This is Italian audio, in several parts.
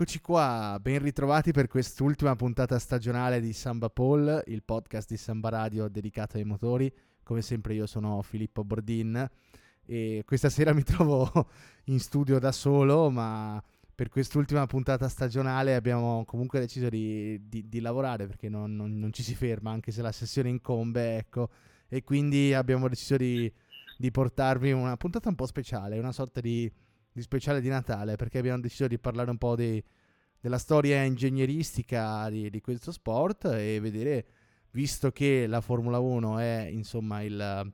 eccoci qua, ben ritrovati per quest'ultima puntata stagionale di Samba Paul, il podcast di Samba Radio dedicato ai motori. Come sempre io sono Filippo Bordin e questa sera mi trovo in studio da solo, ma per quest'ultima puntata stagionale abbiamo comunque deciso di, di, di lavorare perché non, non, non, ci si ferma, anche se la sessione incombe, ecco, e quindi abbiamo deciso di, di portarvi una puntata un po' speciale, una sorta di di speciale di Natale perché abbiamo deciso di parlare un po' di, della storia ingegneristica di, di, questo sport e vedere, visto che la Formula 1 è insomma il,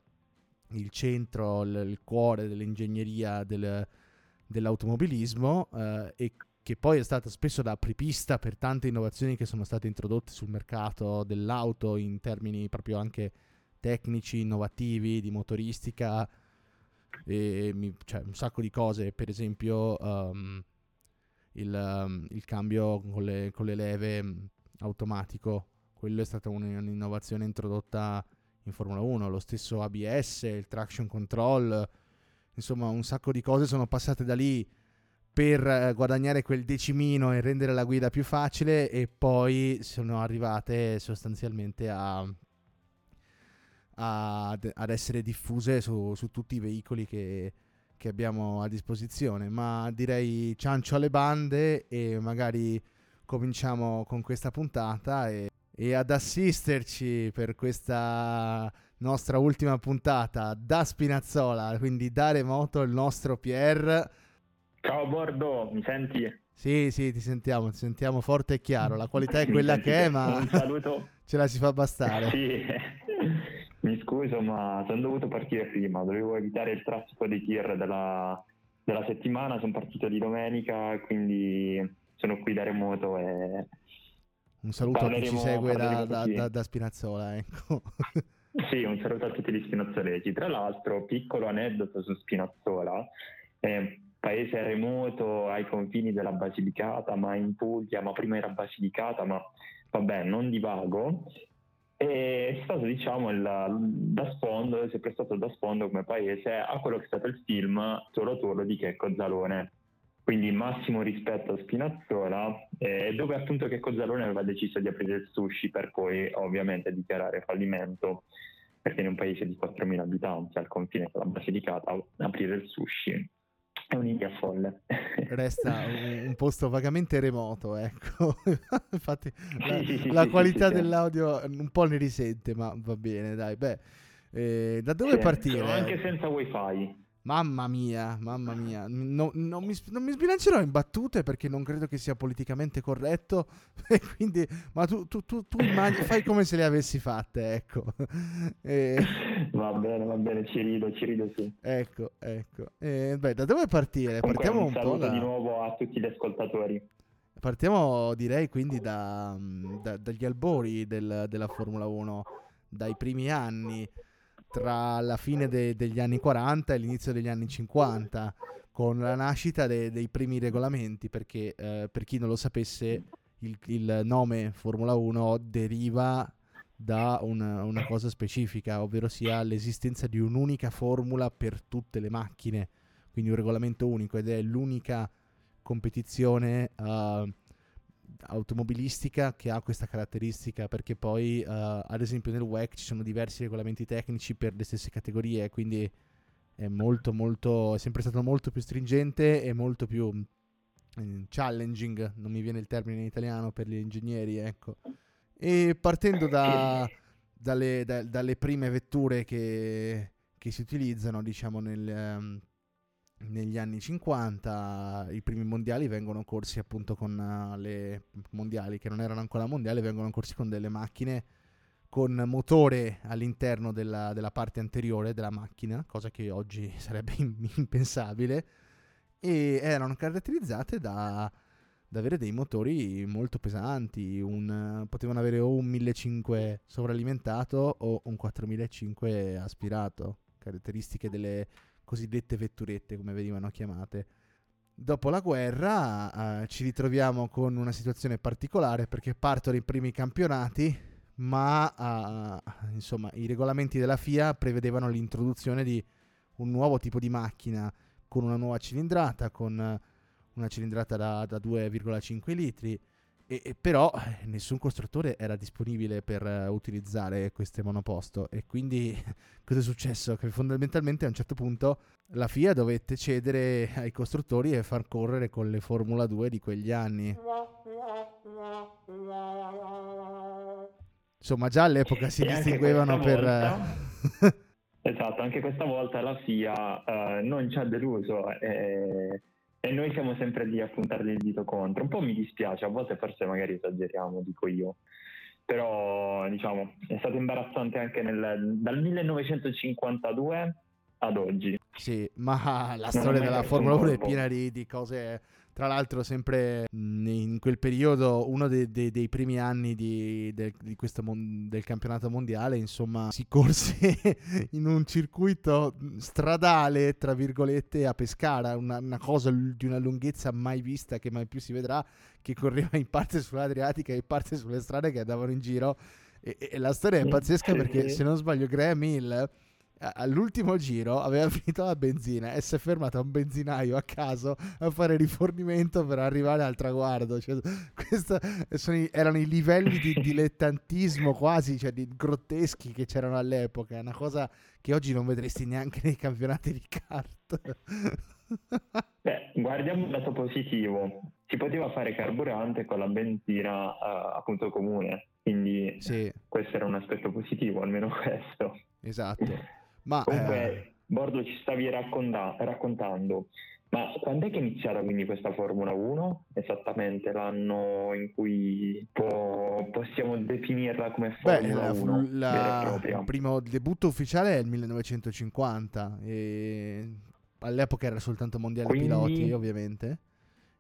il centro, il, il, cuore dell'ingegneria del, dell'automobilismo eh, e che poi è stata spesso da apripista per tante innovazioni che sono state introdotte sul mercato dell'auto in termini proprio anche tecnici, innovativi, di motoristica, e mi, cioè, un sacco di cose, per esempio um, il, um, il, cambio con le, con le, leve mm, automatico, quello è stata un'innovazione introdotta in Formula 1, lo stesso ABS, il traction control, insomma un sacco di cose sono passate da lì per eh, guadagnare quel decimino e rendere la guida più facile e poi sono arrivate sostanzialmente a ad, ad essere diffuse su, su, tutti i veicoli che, che, abbiamo a disposizione. Ma direi ciancio alle bande e magari cominciamo con questa puntata e, e ad assisterci per questa nostra ultima puntata da Spinazzola, quindi da remoto il nostro Pier. Ciao Bordo, mi senti? Sì, sì, ti sentiamo, ti sentiamo forte e chiaro. La qualità è quella che è, ma ce la si fa bastare. Sì. Mi scuso, ma sono dovuto partire prima, dovevo evitare il traffico dei tir della, della settimana, sono partito di domenica, quindi sono qui da remoto e... Un saluto a chi ci segue da, da, da, da, Spinazzola, ecco. sì, un saluto a tutti gli spinazzolesi. Tra l'altro, piccolo aneddoto su Spinazzola, eh, paese remoto ai confini della Basilicata, ma in Puglia, ma prima era Basilicata, ma vabbè, non divago. È stato diciamo il, da sfondo, si è prestato da sfondo come paese a quello che è stato il film Toro Toro di Checco Zalone. Quindi massimo rispetto a Spinazzola, eh, dove appunto Checco Zalone aveva deciso di aprire il sushi per poi ovviamente dichiarare fallimento, perché in un paese di 4.000 abitanti al confine con la Basilicata aprire il sushi è un'India folle. Resta un, un, posto vagamente remoto, ecco. Infatti la, sì, sì, la sì, qualità dell'audio un po' ne risente, ma va bene, dai. Beh, eh, da dove partire? Anche senza wifi. Mamma mia, mamma mia, no, non, mi, non, mi, sbilancerò in battute perché non credo che sia politicamente corretto. E quindi, ma tu, tu, tu, tu immagini, fai come se le avessi fatte, ecco. E... Va bene, va bene, ci rido, ci rido sì. Ecco, ecco. E, beh, da dove partire? Comunque, Partiamo un, un po' da... di nuovo a tutti gli ascoltatori. Partiamo, direi, quindi da, da, dagli albori del, della Formula 1, dai primi anni tra la fine de- degli anni 40 e l'inizio degli anni 50, con la nascita de- dei primi regolamenti, perché eh, per chi non lo sapesse il, il nome Formula 1 deriva da una, una, cosa specifica, ovvero sia l'esistenza di un'unica formula per tutte le macchine, quindi un regolamento unico ed è l'unica competizione uh, automobilistica che ha questa caratteristica perché poi uh, ad esempio nel WEC ci sono diversi regolamenti tecnici per le stesse categorie quindi è molto molto è sempre stato molto più stringente e molto più mm, challenging non mi viene il termine in italiano per gli ingegneri ecco. E partendo da, dalle, da, dalle, prime vetture che, che, si utilizzano diciamo nel um, negli anni 50 i primi mondiali vengono corsi appunto con uh, le mondiali che non erano ancora mondiali, vengono corsi con delle macchine con motore all'interno della, della parte anteriore della macchina, cosa che oggi sarebbe impensabile, e erano caratterizzate da, da avere dei motori molto pesanti, un, potevano avere o un 1500 sovralimentato o un 4500 aspirato, caratteristiche delle cosiddette vetturette come venivano chiamate. Dopo la guerra eh, ci ritroviamo con una situazione particolare perché partono i primi campionati, ma eh, insomma i regolamenti della FIA prevedevano l'introduzione di un nuovo tipo di macchina con una nuova cilindrata, con una cilindrata da, da 2,5 litri. E, e però eh, nessun costruttore era disponibile per uh, utilizzare queste monoposto e quindi cosa è successo? Che fondamentalmente a un certo punto la FIA dovette cedere ai costruttori e far correre con le Formula 2 di quegli anni. Insomma, già all'epoca si distinguevano per... Volta, esatto, anche questa volta la FIA uh, non ci ha deluso. E e noi siamo sempre lì a puntargli il dito contro. Un po' mi dispiace, a volte forse magari esageriamo, dico io. Però diciamo è stato imbarazzante anche nel, dal 1952 ad oggi. Sì, ma la storia della Formula 1 è piena di, di cose tra l'altro, sempre in quel periodo, uno dei, dei, dei primi anni di, del, di mon- del campionato mondiale, insomma, si corse in un circuito stradale, tra virgolette, a Pescara, una, una, cosa di una lunghezza mai vista che mai più si vedrà, che correva in parte sull'Adriatica e in parte sulle strade che andavano in giro. E, e la storia è pazzesca perché, se non sbaglio, Graham Hill all'ultimo giro aveva finito la benzina e si è fermato a un benzinaio a caso a fare rifornimento per arrivare al traguardo. Cioè, i, erano i livelli di dilettantismo quasi, cioè di grotteschi che c'erano all'epoca. È una cosa che oggi non vedresti neanche nei campionati di kart. Beh, guardiamo il lato positivo. Si poteva fare carburante con la benzina uh, appunto comune, quindi sì. questo era un aspetto positivo, almeno questo. Esatto. Ma, Comunque, eh... Bordo ci stavi racconta- raccontando, ma quando è che è iniziata quindi questa Formula 1? Esattamente l'anno in cui po- possiamo definirla come Formula Beh, 1? La, il primo debutto ufficiale è il 1950 e all'epoca era soltanto mondiale quindi... piloti ovviamente.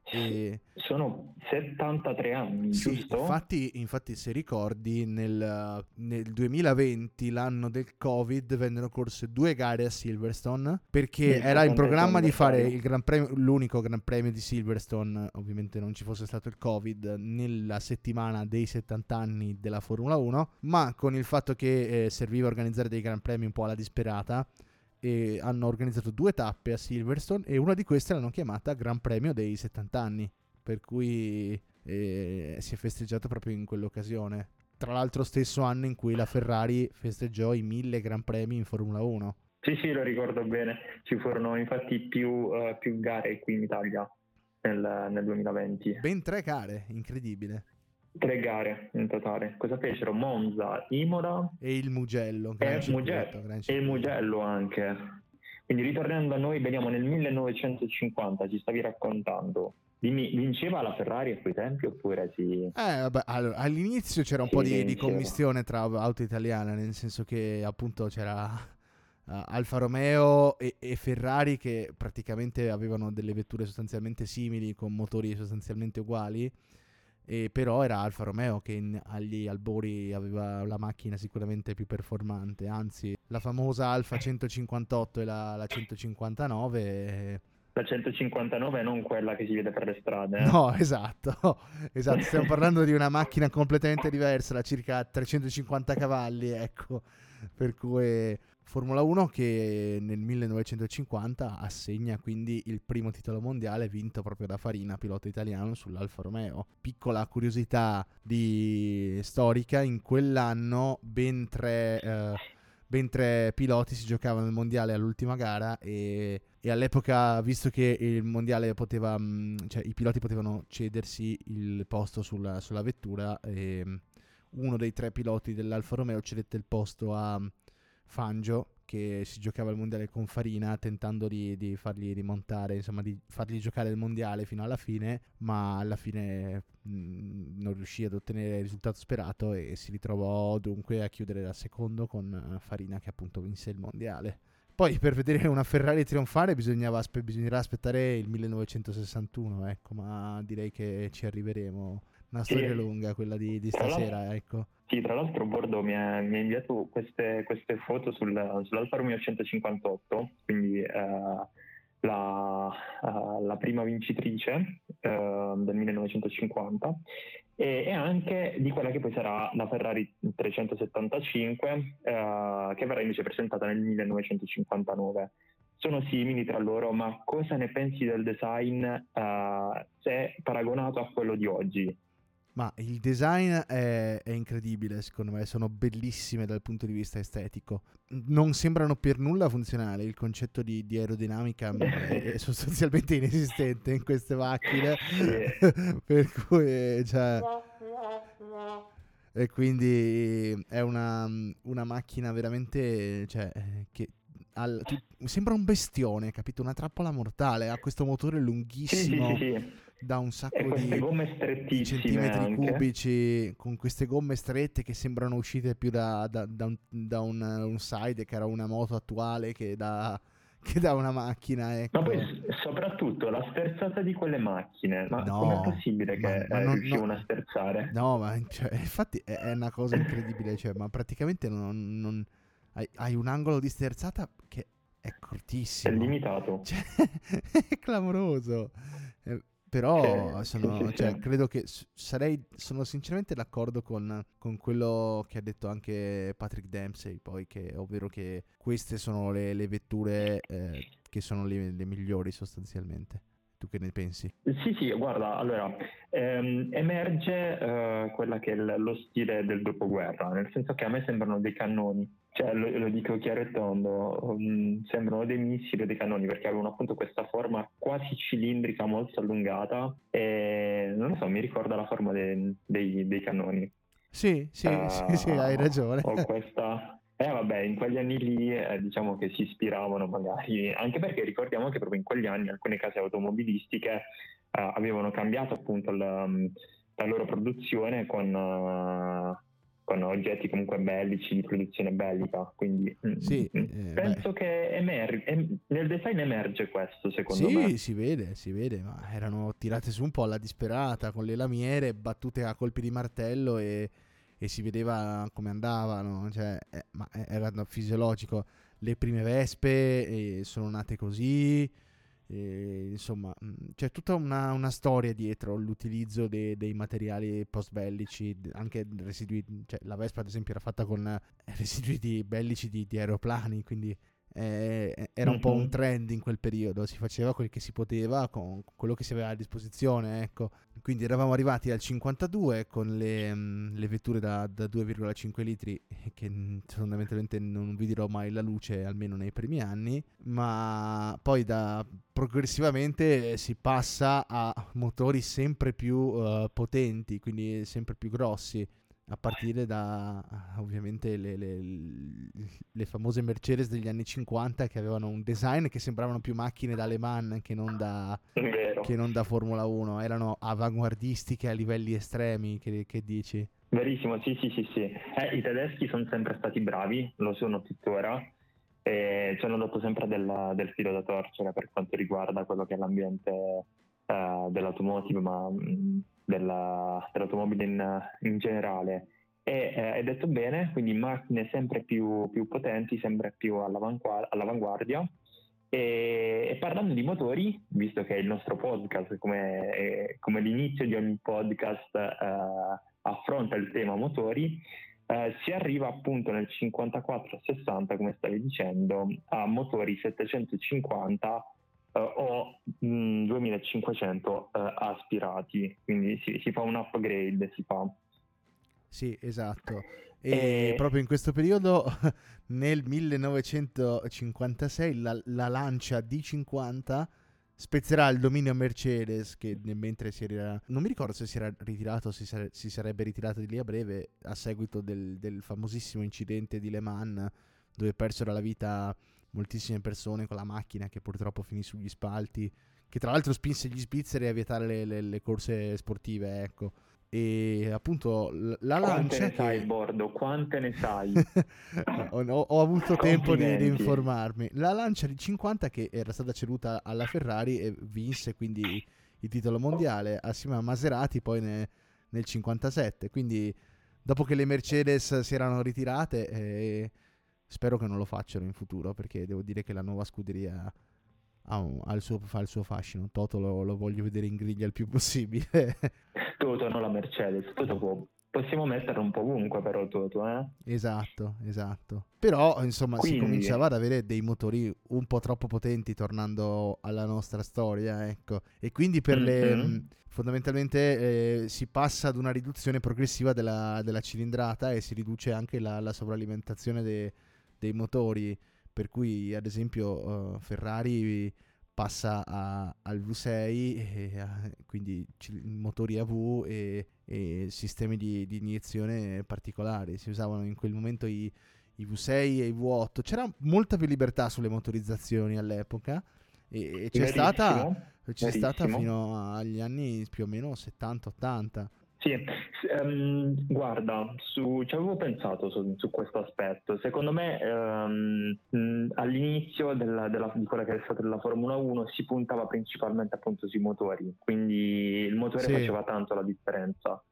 E... Sono 73 anni, sì, giusto? Infatti, infatti, se ricordi, nel, nel, 2020, l'anno del Covid, vennero corse due gare a Silverstone perché era in programma di fare gran premio, l'unico Gran Premio di Silverstone, ovviamente non ci fosse stato il Covid, nella settimana dei 70 anni della Formula 1, ma con il fatto che eh, serviva organizzare dei Gran Premi un po' alla disperata e hanno organizzato due tappe a Silverstone e una di queste l'hanno chiamata Gran Premio dei 70 anni, per cui eh, si è festeggiato proprio in quell'occasione. Tra l'altro stesso anno in cui la Ferrari festeggiò i mille Gran Premi in Formula 1. Sì, sì, lo ricordo bene. Ci furono infatti più, uh, più gare qui in Italia nel, nel 2020. Ben tre gare, incredibile. Tre gare in totale. Cosa fecero? Monza, Imola e il Mugello. E, Mugello, e il Mugello anche. Quindi ritornando a noi, vediamo nel 1950, ci stavi raccontando. Dimmi, vinceva la Ferrari a quei tempi oppure sì? Eh, vabbè, allora, all'inizio c'era un po' di, di, commistione tra auto italiane, nel senso che appunto c'era uh, Alfa Romeo e, e, Ferrari che praticamente avevano delle vetture sostanzialmente simili con motori sostanzialmente uguali e però era Alfa Romeo che in, agli albori aveva la macchina sicuramente più performante, anzi la famosa Alfa 158 e la, la 159 la 159 non quella che si vede per le strade. Eh? No, esatto, esatto, stiamo parlando di una macchina completamente diversa, da circa 350 cavalli, ecco, per cui Formula 1 che nel 1950 assegna quindi il primo titolo mondiale vinto proprio da Farina, pilota italiano sull'Alfa Romeo. Piccola curiosità di storica, in quell'anno ben tre, eh, ben tre piloti si giocavano il mondiale all'ultima gara e, e all'epoca, visto che il mondiale poteva, mm, cioè i piloti potevano cedersi il posto sulla, sulla vettura, e uno dei tre piloti dell'Alfa Romeo cedette il posto a Fangio che si giocava il mondiale con Farina tentando di, di, fargli rimontare, insomma di fargli giocare il mondiale fino alla fine, ma alla fine mh, non riuscì ad ottenere il risultato sperato e si ritrovò dunque a chiudere da secondo con Farina che appunto vinse il mondiale. Poi per vedere una Ferrari trionfare aspe- bisognerà aspettare il 1961, ecco, ma direi che ci arriveremo una storia sì. lunga quella di, di stasera, ecco. Sì, tra l'altro Bordo mi ha, mi ha inviato queste, queste, foto sul, sull'Alfa Romeo 158, quindi uh, la, uh, la, prima vincitrice uh, del 1950 e, e, anche di quella che poi sarà la Ferrari 375 che verrà invece presentata nel 1959 sono simili tra loro, ma cosa ne pensi del design uh, se paragonato a quello di oggi? Ma il design è, è, incredibile, secondo me, sono bellissime dal punto di vista estetico. Non sembrano per nulla funzionali, il concetto di, di aerodinamica è, è, sostanzialmente inesistente in queste macchine, per cui cioè, e quindi è una, una macchina veramente cioè, che al, ti, sembra un bestione, capito? Una trappola mortale, ha questo motore lunghissimo. Sì, sì, sì, da un sacco di, centimetri anche. cubici con queste gomme strette che sembrano uscite più da, da, da, un, da un, un, side che era una moto attuale che da, che da una macchina. Ecco. Ma poi soprattutto la sterzata di quelle macchine, ma no, com'è possibile che ma, ma non, riuscivano no, a sterzare? No, ma cioè, infatti è, è, una cosa incredibile, cioè, ma praticamente non, non hai, hai, un angolo di sterzata che è cortissimo. È limitato. Cioè, è clamoroso. Eh, però sì, sono, cioè, credo che sarei, sono sinceramente d'accordo con, con, quello che ha detto anche Patrick Dempsey, poi che, ovvero che queste sono le, le vetture eh, che sono le, le migliori sostanzialmente. Tu che ne pensi? Sì, sì, guarda, allora, ehm, emerge eh, quella che è lo stile del dopoguerra, nel senso che a me sembrano dei cannoni, cioè lo, lo dico chiaro e tondo, um, sembrano dei missili o dei cannoni perché avevano appunto questa forma quasi cilindrica molto allungata e non lo so, mi ricorda la forma de, dei, dei, cannoni. Sì, sì, uh, sì, sì, hai ragione. Ho questa, eh vabbè, in quegli anni lì eh, diciamo che si ispiravano magari, anche perché ricordiamo che proprio in quegli anni alcune case automobilistiche eh, avevano cambiato appunto la, la loro produzione con, uh, con, oggetti comunque bellici, di produzione bellica, quindi mm, sì, mm, eh, penso beh. che emer- em- nel design emerge questo secondo sì, me. Sì, si vede, si vede, ma erano tirate su un po' alla disperata, con le lamiere battute a colpi di martello e e si vedeva come andavano, cioè, eh, ma era fisiologico. Le prime vespe eh, sono nate così, eh, insomma, mm, c'è tutta una, una, storia dietro l'utilizzo de, dei materiali post bellici, anche residui, cioè, la Vespa ad esempio era fatta con eh, residui di bellici di, di aeroplani, quindi eh, era un po' un trend in quel periodo, si faceva quel che si poteva con quello che si aveva a disposizione, ecco. Quindi eravamo arrivati al 52 con le, um, le vetture da, da, 2,5 litri che fondamentalmente non vi dirò mai la luce almeno nei primi anni, ma poi da, progressivamente si passa a motori sempre più uh, potenti, quindi sempre più grossi a partire da ovviamente le, le, le, famose Mercedes degli anni 50 che avevano un design che sembravano più macchine da Le Mans che non da, che non da Formula 1, erano avanguardistiche a livelli estremi, che, che dici? Verissimo, sì, sì, sì, sì. Eh, I tedeschi sono sempre stati bravi, lo sono tuttora, e ci hanno dato sempre della, del filo da torcere per quanto riguarda quello che è l'ambiente uh, dell'automotive, ma mh, della, dell'automobile in, in generale. E eh, hai detto bene, quindi macchine sempre più, più potenti, sempre più all'avanguardia. all'avanguardia. E, e, parlando di motori, visto che il nostro podcast, come, eh, come l'inizio di ogni podcast, eh, affronta il tema motori, eh, si arriva appunto nel 54-60, come stavi dicendo, a motori 750 uh, o mh, 2500 uh, aspirati, quindi si, si, fa un upgrade, si fa. Sì, esatto. E, e... proprio in questo periodo, nel 1956, la, la Lancia D50 spezzerà il dominio Mercedes che mentre si era non mi ricordo se si era ritirato o si, sare, si sarebbe ritirato di lì a breve a seguito del, del famosissimo incidente di Le Mans dove persero la vita moltissime persone con la macchina che purtroppo finì sugli spalti, che tra l'altro spinse gli svizzeri a vietare le, le, le corse sportive, ecco. E appunto la Quante lancia... ne sai, che... Bordo? Quante ne sai? ho, ho, avuto tempo di, di, informarmi. La lancia di 50 che era stata ceduta alla Ferrari e vinse quindi il titolo mondiale assieme a Maserati poi ne, nel 57. Quindi dopo che le Mercedes si erano ritirate... Eh, Spero che non lo facciano in futuro perché devo dire che la nuova scuderia ha, un, ha il, suo, fa il suo fascino. Toto lo, lo, voglio vedere in griglia il più possibile. Toto, non la Mercedes. Toto può possiamo metterlo un po' ovunque però Toto, eh? Esatto, esatto. Però insomma Quindi... si cominciava ad avere dei motori un po' troppo potenti tornando alla nostra storia, ecco. E quindi per mm-hmm. le... Mm, fondamentalmente eh, si passa ad una riduzione progressiva della, della cilindrata e si riduce anche la, la sovralimentazione de, dei motori, per cui ad esempio uh, Ferrari passa a, al V6, e a, quindi motori AV e, e sistemi di, di, iniezione particolari. Si usavano in quel momento i, i, V6 e i V8. C'era molta più libertà sulle motorizzazioni all'epoca e, e c'è, stata, c'è stata fino agli anni più o meno 70-80. Sì, um, guarda, su, ci avevo pensato su, su, questo aspetto. Secondo me um, all'inizio della, della, di quella che è stata la Formula 1 si puntava principalmente appunto sui motori, quindi il motore sì. faceva tanto la differenza.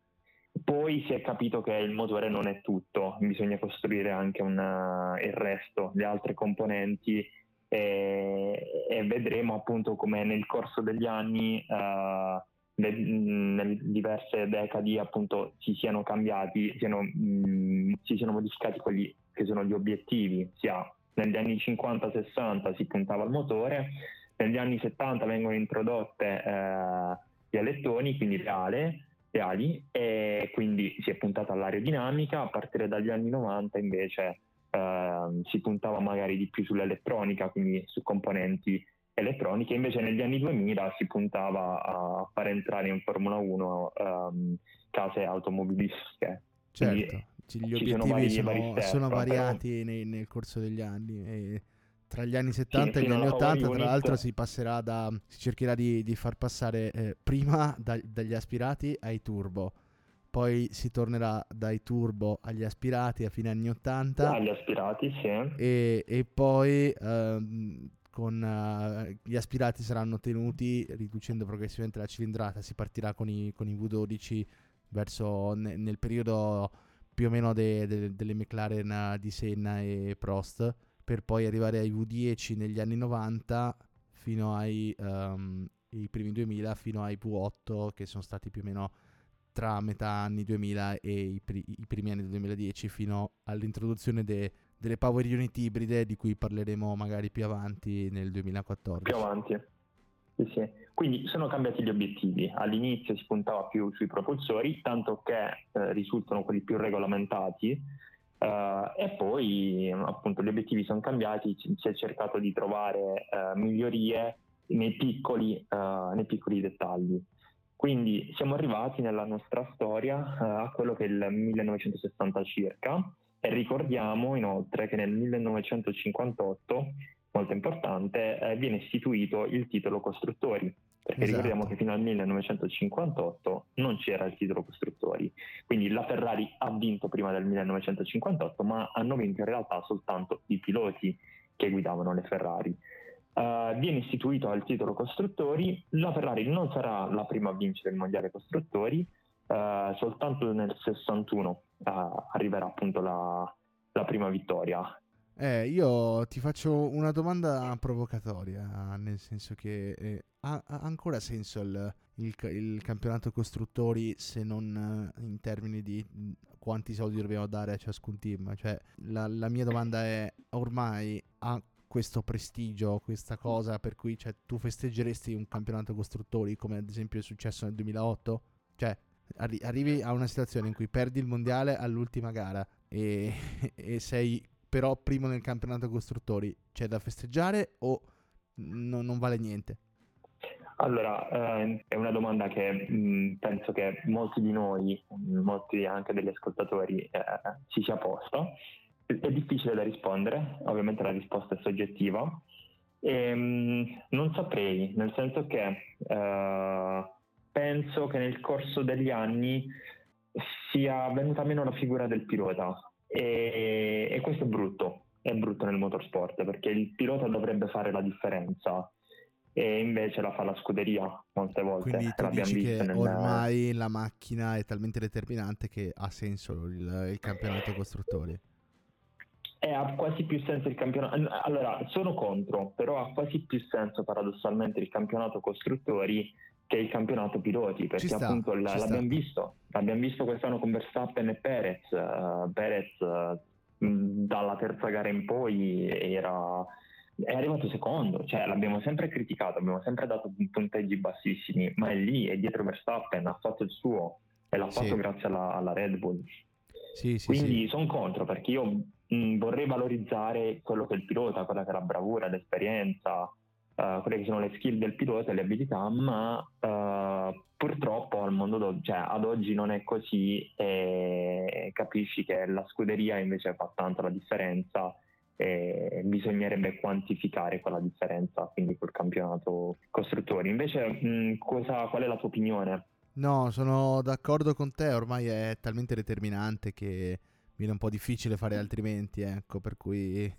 Poi si è capito che il motore non è tutto, bisogna costruire anche una, il resto, le altre componenti e, e vedremo appunto come nel corso degli anni... Uh, nelle diverse decadi appunto si siano cambiati, siano, mh, si siano modificati quelli che sono gli obiettivi, sia negli anni 50-60 si puntava al motore, negli anni 70 vengono introdotte eh, gli alettoni, quindi le ale, le ali, e quindi si è puntato all'aerodinamica, a partire dagli anni 90 invece eh, si puntava magari di più sull'elettronica, quindi su componenti elettroniche, invece negli anni 2000 si puntava a far entrare in Formula 1 um, ehm, case automobilistiche. Certo, gli obiettivi sono, vari, vari sono, variati nei, nel corso degli anni. E tra gli anni 70 sì, e gli anni 80 tra l'altro si passerà da si cercherà di, di far passare eh, prima da, dagli aspirati ai turbo poi si tornerà dai turbo agli aspirati a fine anni 80 agli aspirati sì e, e poi ehm, con uh, gli aspirati saranno tenuti riducendo progressivamente la cilindrata, si partirà con i, con i V12 verso ne, nel periodo più o meno de, de, delle McLaren di Senna e Prost, per poi arrivare ai V10 negli anni 90 fino ai um, primi 2000, fino ai V8 che sono stati più o meno tra metà anni 2000 e i, pri- i primi anni del 2010 fino all'introduzione de- delle Power Unit ibride di cui parleremo magari più avanti nel 2014. Più avanti. Sì, sì. Quindi sono cambiati gli obiettivi. All'inizio si puntava più sui propulsori, tanto che eh, risultano quelli più regolamentati, eh, e poi appunto gli obiettivi sono cambiati, si è cercato di trovare eh, migliorie nei piccoli, eh, nei piccoli, dettagli. Quindi siamo arrivati nella nostra storia eh, a quello che è il 1960 circa, e ricordiamo inoltre che nel 1958, molto importante, eh, viene istituito il titolo costruttori, perché esatto. ricordiamo che fino al 1958 non c'era il titolo costruttori, quindi la Ferrari ha vinto prima del 1958, ma hanno vinto in realtà soltanto i piloti che guidavano le Ferrari. Uh, viene istituito il titolo costruttori, la Ferrari non sarà la prima a vincere il mondiale costruttori, uh, soltanto nel 61 uh, arriverà appunto la, la prima vittoria. Eh, io ti faccio una domanda provocatoria, nel senso che eh, ha, ha, ancora senso il, il, il, campionato costruttori se non uh, in termini di quanti soldi dobbiamo dare a ciascun team? Cioè, la, la mia domanda è, ormai ha questo prestigio, questa cosa per cui cioè, tu festeggeresti un campionato costruttori come ad esempio è successo nel 2008? Cioè, arri- arrivi a una situazione in cui perdi il mondiale all'ultima gara e, e sei però primo nel campionato costruttori, c'è da festeggiare o no, non vale niente? Allora, eh, è una domanda che mh, mm, penso che molti di noi, molti anche degli ascoltatori, eh, si sia posta. È difficile da rispondere, ovviamente la risposta è soggettiva. E, mh, non saprei, nel senso che eh, penso che nel corso degli anni sia venuta meno la figura del pilota e, e questo è brutto, è brutto nel motorsport perché il pilota dovrebbe fare la differenza e invece la fa la scuderia molte volte. Quindi tu dici che nel... ormai la macchina è talmente determinante che ha senso il, il campionato costruttori? E ha quasi più senso il campionato. Allora, sono contro, però ha quasi più senso paradossalmente il campionato costruttori che il campionato piloti, perché sta, appunto la, l'abbiamo, visto, l'abbiamo visto quest'anno con Verstappen e Perez. Uh, Perez uh, dalla terza gara in poi era, è arrivato secondo, cioè l'abbiamo sempre criticato, abbiamo sempre dato punteggi bassissimi, ma è lì, è dietro Verstappen, ha fatto il suo e l'ha fatto grazie alla, alla, Red Bull. Sì, sì, Quindi sono contro perché io mh, vorrei valorizzare quello che è il pilota, quella che è la bravura, l'esperienza, uh, quelle che sono le skill del pilota e le abilità, ma uh, purtroppo al mondo do- cioè, ad oggi non è così e capisci che la scuderia invece fa tanto la differenza e bisognerebbe quantificare quella differenza quindi col campionato costruttori. Invece mh, cosa, qual è la tua opinione? No, sono d'accordo con te, ormai è talmente determinante che viene un po' difficile fare altrimenti, ecco, per cui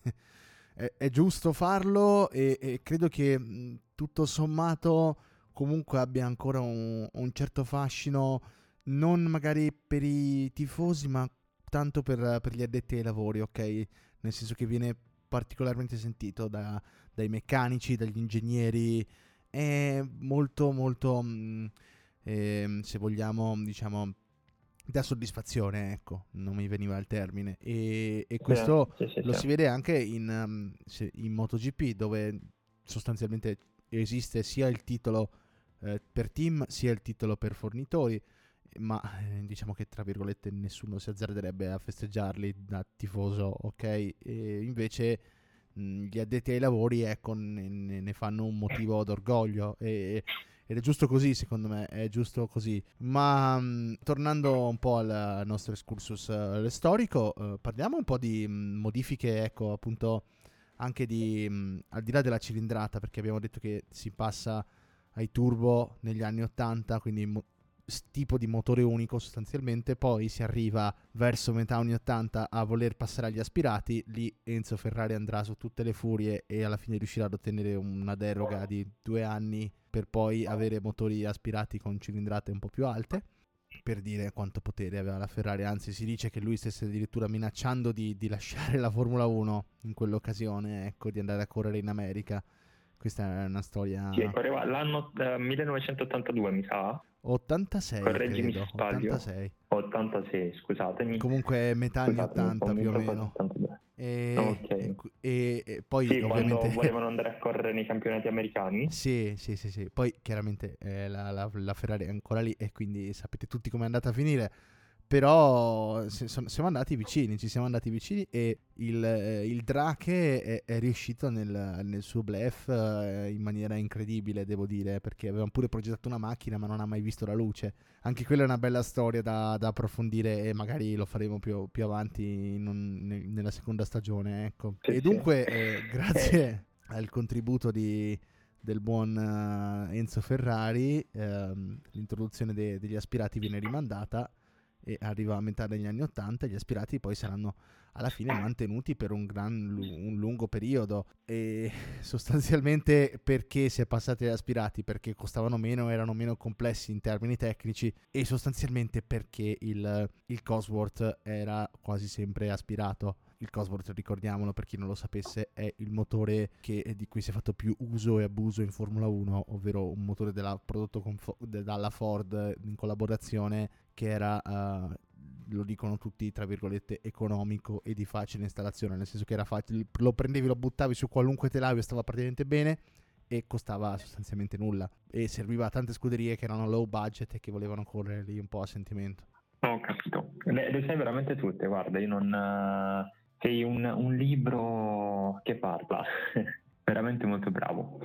è, giusto farlo e, e, credo che tutto sommato comunque abbia ancora un, un, certo fascino, non magari per i tifosi, ma tanto per, per, gli addetti ai lavori, ok? Nel senso che viene particolarmente sentito da, dai meccanici, dagli ingegneri, è molto molto... Eh, se vogliamo, diciamo, da soddisfazione, ecco, non mi veniva il termine. E, e questo sì, sì, sì, lo si vede anche in, um, in, MotoGP, dove sostanzialmente esiste sia il titolo eh, per team, sia il titolo per fornitori, ma eh, diciamo che tra virgolette nessuno si azzarderebbe a festeggiarli da tifoso, ok? E invece mh, gli addetti ai lavori, ecco, ne, ne fanno un motivo d'orgoglio e ed è giusto così, secondo me, è giusto così. Ma mh, mm, tornando un po' al nostro excursus uh, storico, uh, parliamo un po' di mh, mm, modifiche, ecco, appunto, anche di, mh, mm, al di là della cilindrata, perché abbiamo detto che si passa ai turbo negli anni 80, quindi mo- tipo di motore unico sostanzialmente, poi si arriva verso metà anni 80 a voler passare agli aspirati, lì Enzo Ferrari andrà su tutte le furie e alla fine riuscirà ad ottenere una deroga di due anni per poi avere motori aspirati con cilindrate un po' più alte per dire quanto potere aveva la Ferrari, anzi si dice che lui stesse addirittura minacciando di, di lasciare la Formula 1 in quell'occasione, ecco, di andare a correre in America. Questa è una storia... Sì, correva l'anno eh, 1982 mi sa. 86 Correggimi credo, 86. 86, scusatemi. Comunque metà anni 80 più o meno. 82. E, okay. e, e, poi sì, ovviamente volevano andare a correre nei campionati americani. sì, sì, sì, sì. Poi chiaramente eh, la, la, la, Ferrari è ancora lì e quindi sapete tutti come è andata a finire. Però siamo andati vicini, ci siamo andati vicini e il, eh, il Drake è, è riuscito nel, nel, suo blef eh, in maniera incredibile, devo dire, perché avevamo pure progettato una macchina ma non ha mai visto la luce. Anche quella è una bella storia da, da approfondire e magari lo faremo più, più avanti un, nella seconda stagione. Ecco. E dunque. Eh, grazie al contributo di, del buon uh, Enzo Ferrari, ehm, l'introduzione de, degli aspirati viene rimandata e arriva a metà degli anni 80 gli aspirati poi saranno alla fine mantenuti per un, gran, un lungo periodo. E sostanzialmente perché si è passati agli aspirati? Perché costavano meno erano meno complessi in termini tecnici e sostanzialmente perché il, il Cosworth era quasi sempre aspirato il Cosworth, ricordiamolo per chi non lo sapesse, è il motore che, di cui si è fatto più uso e abuso in Formula 1, ovvero un motore della, prodotto fo- dalla Ford in collaborazione che era, uh, lo dicono tutti, tra virgolette, economico e di facile installazione, nel senso che era facile, lo prendevi, lo buttavi su qualunque telaio e stava praticamente bene e costava sostanzialmente nulla e serviva a tante scuderie che erano low budget e che volevano correre lì un po' a sentimento. Ho capito, le, le sai veramente tutte, guarda, io non... Uh sei un, un libro che parla, veramente molto bravo.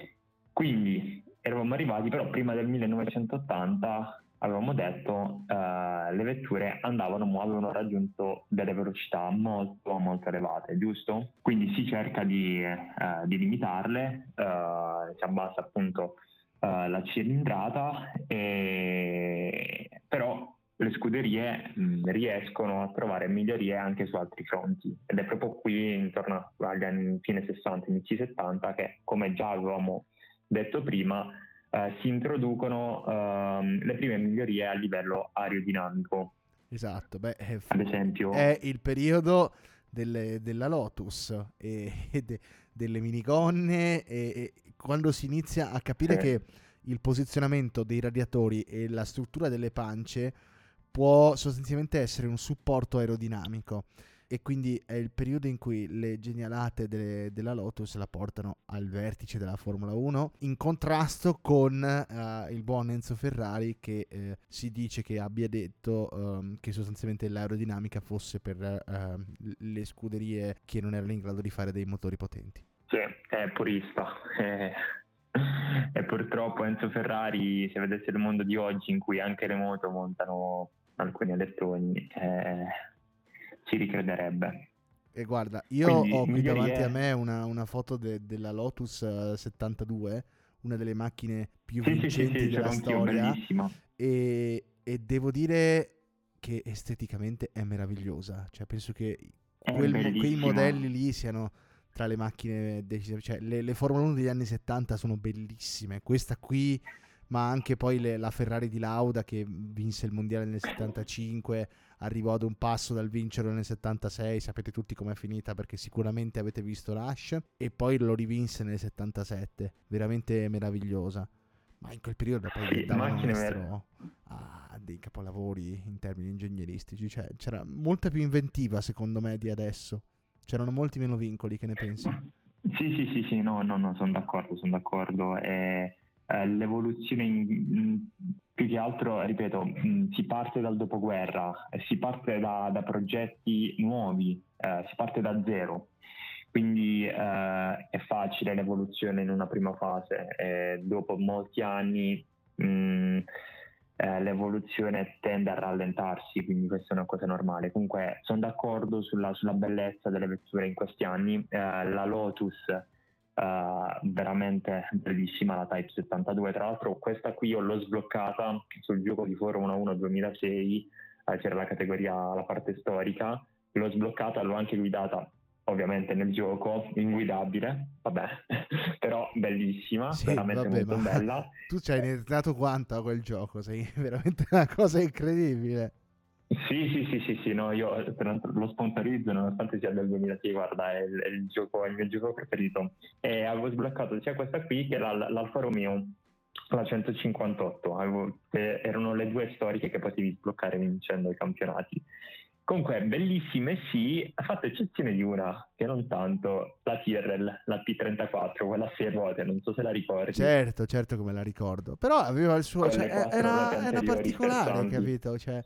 Quindi eravamo arrivati, però prima del 1980 avevamo detto uh, le vetture andavano, avevano raggiunto delle velocità molto molto elevate, giusto? Quindi si cerca di, uh, di limitarle, uh, si abbassa appunto la cilindrata, e... però le scuderie mh, riescono a trovare migliorie anche su altri fronti ed è proprio qui intorno agli anni fine 60, inizi 70 che come già avevamo detto prima eh, si introducono eh, le prime migliorie a livello aerodinamico. Esatto, beh, è, ad esempio è il periodo delle, della Lotus e, e de, delle minigonne e, e, quando si inizia a capire eh. che il posizionamento dei radiatori e la struttura delle pance può sostanzialmente essere un supporto aerodinamico e quindi è il periodo in cui le genialate de- della Lotus la portano al vertice della Formula 1 in contrasto con uh, il buon Enzo Ferrari che uh, si dice che abbia detto um, che sostanzialmente l'aerodinamica fosse per uh, le scuderie che non erano in grado di fare dei motori potenti. Sì, è purista. Eh, e purtroppo Enzo Ferrari, se vedesse il mondo di oggi in cui anche le moto montano alcuni alettoni, eh, ci ricrederebbe. E guarda, io Quindi, ho qui davanti è... a me una, una foto de, della Lotus uh, 72, una delle macchine più sì, vincenti sì, sì, della storia. E, e, devo dire che esteticamente è meravigliosa. Cioè, penso che quel, quei modelli lì siano tra le macchine decisive. Cioè, le, le Formula 1 degli anni 70 sono bellissime. Questa qui ma anche poi le, la Ferrari di Lauda che vinse il mondiale nel 75, arrivò ad un passo dal vincerlo nel 76, sapete tutti com'è finita perché sicuramente avete visto Rush, e poi lo rivinse nel 77, veramente meravigliosa. Ma in quel periodo poi sì, davano a dei capolavori in termini ingegneristici, cioè c'era molta più inventiva secondo me di adesso, c'erano molti meno vincoli, che ne pensi? Sì, sì, sì, sì, no, no, no, sono d'accordo, sono d'accordo. Eh eh, l'evoluzione in, più che altro, ripeto, mh, mm, si parte dal dopoguerra, eh, si parte da, da progetti nuovi, eh, si parte da zero. Quindi eh, è facile l'evoluzione in una prima fase, dopo molti anni mh, mm, eh, l'evoluzione tende a rallentarsi, quindi questa è una cosa normale. Comunque sono d'accordo sulla, sulla bellezza delle vetture in questi anni. Eh, la Lotus Uh, veramente bellissima la Type 72 tra l'altro questa qui io l'ho sbloccata sul gioco di Formula 1 2006 uh, c'era la categoria la parte storica. L'ho sbloccata l'ho anche guidata ovviamente nel gioco inguidabile vabbè però bellissima sì, veramente vabbè, molto bella. tu ci hai dato quanto a quel gioco? Sei veramente una cosa incredibile sì, sì, sì, sì, sì, no, io lo sponsorizzo nonostante sia del 2006, guarda, è il, è il, gioco, è il mio gioco preferito. E avevo sbloccato sia questa qui che la, l'Alfa Romeo, la 158, avevo, eh, erano le due storiche che potevi sbloccare vincendo i campionati. Comunque, bellissime sì, ha fatto eccezione di una, che non tanto, la Tyrrell, la P34, quella a sei ruote, non so se la ricordi. Certo, certo come la ricordo, però aveva il suo, cioè, era, era particolare, capito? Cioè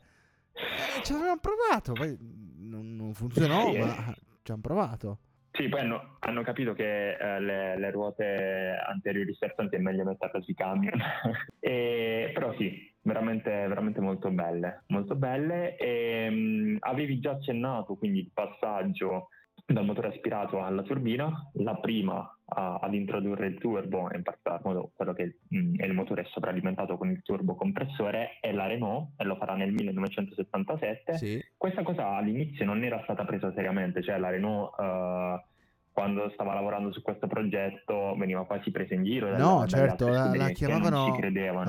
eh, ci avevamo provato, poi non, non funzionò, sì, ma eh. ci hanno provato. Sì, poi hanno, hanno capito che eh, le, le, ruote anteriori sterzanti è meglio metterle sui camion. e, però sì, veramente, veramente molto belle, molto belle. E, mh, avevi già accennato quindi il passaggio dal motore aspirato alla turbina, la prima a, ad introdurre il turbo, in particolar modo quello che mh, mm, è il motore sovralimentato con il turbo compressore, è la Renault e lo farà nel 1977. Sì. Questa cosa all'inizio non era stata presa seriamente, cioè la Renault uh, quando stava lavorando su questo progetto veniva quasi presa in giro. No, certo, la, la chiamavano,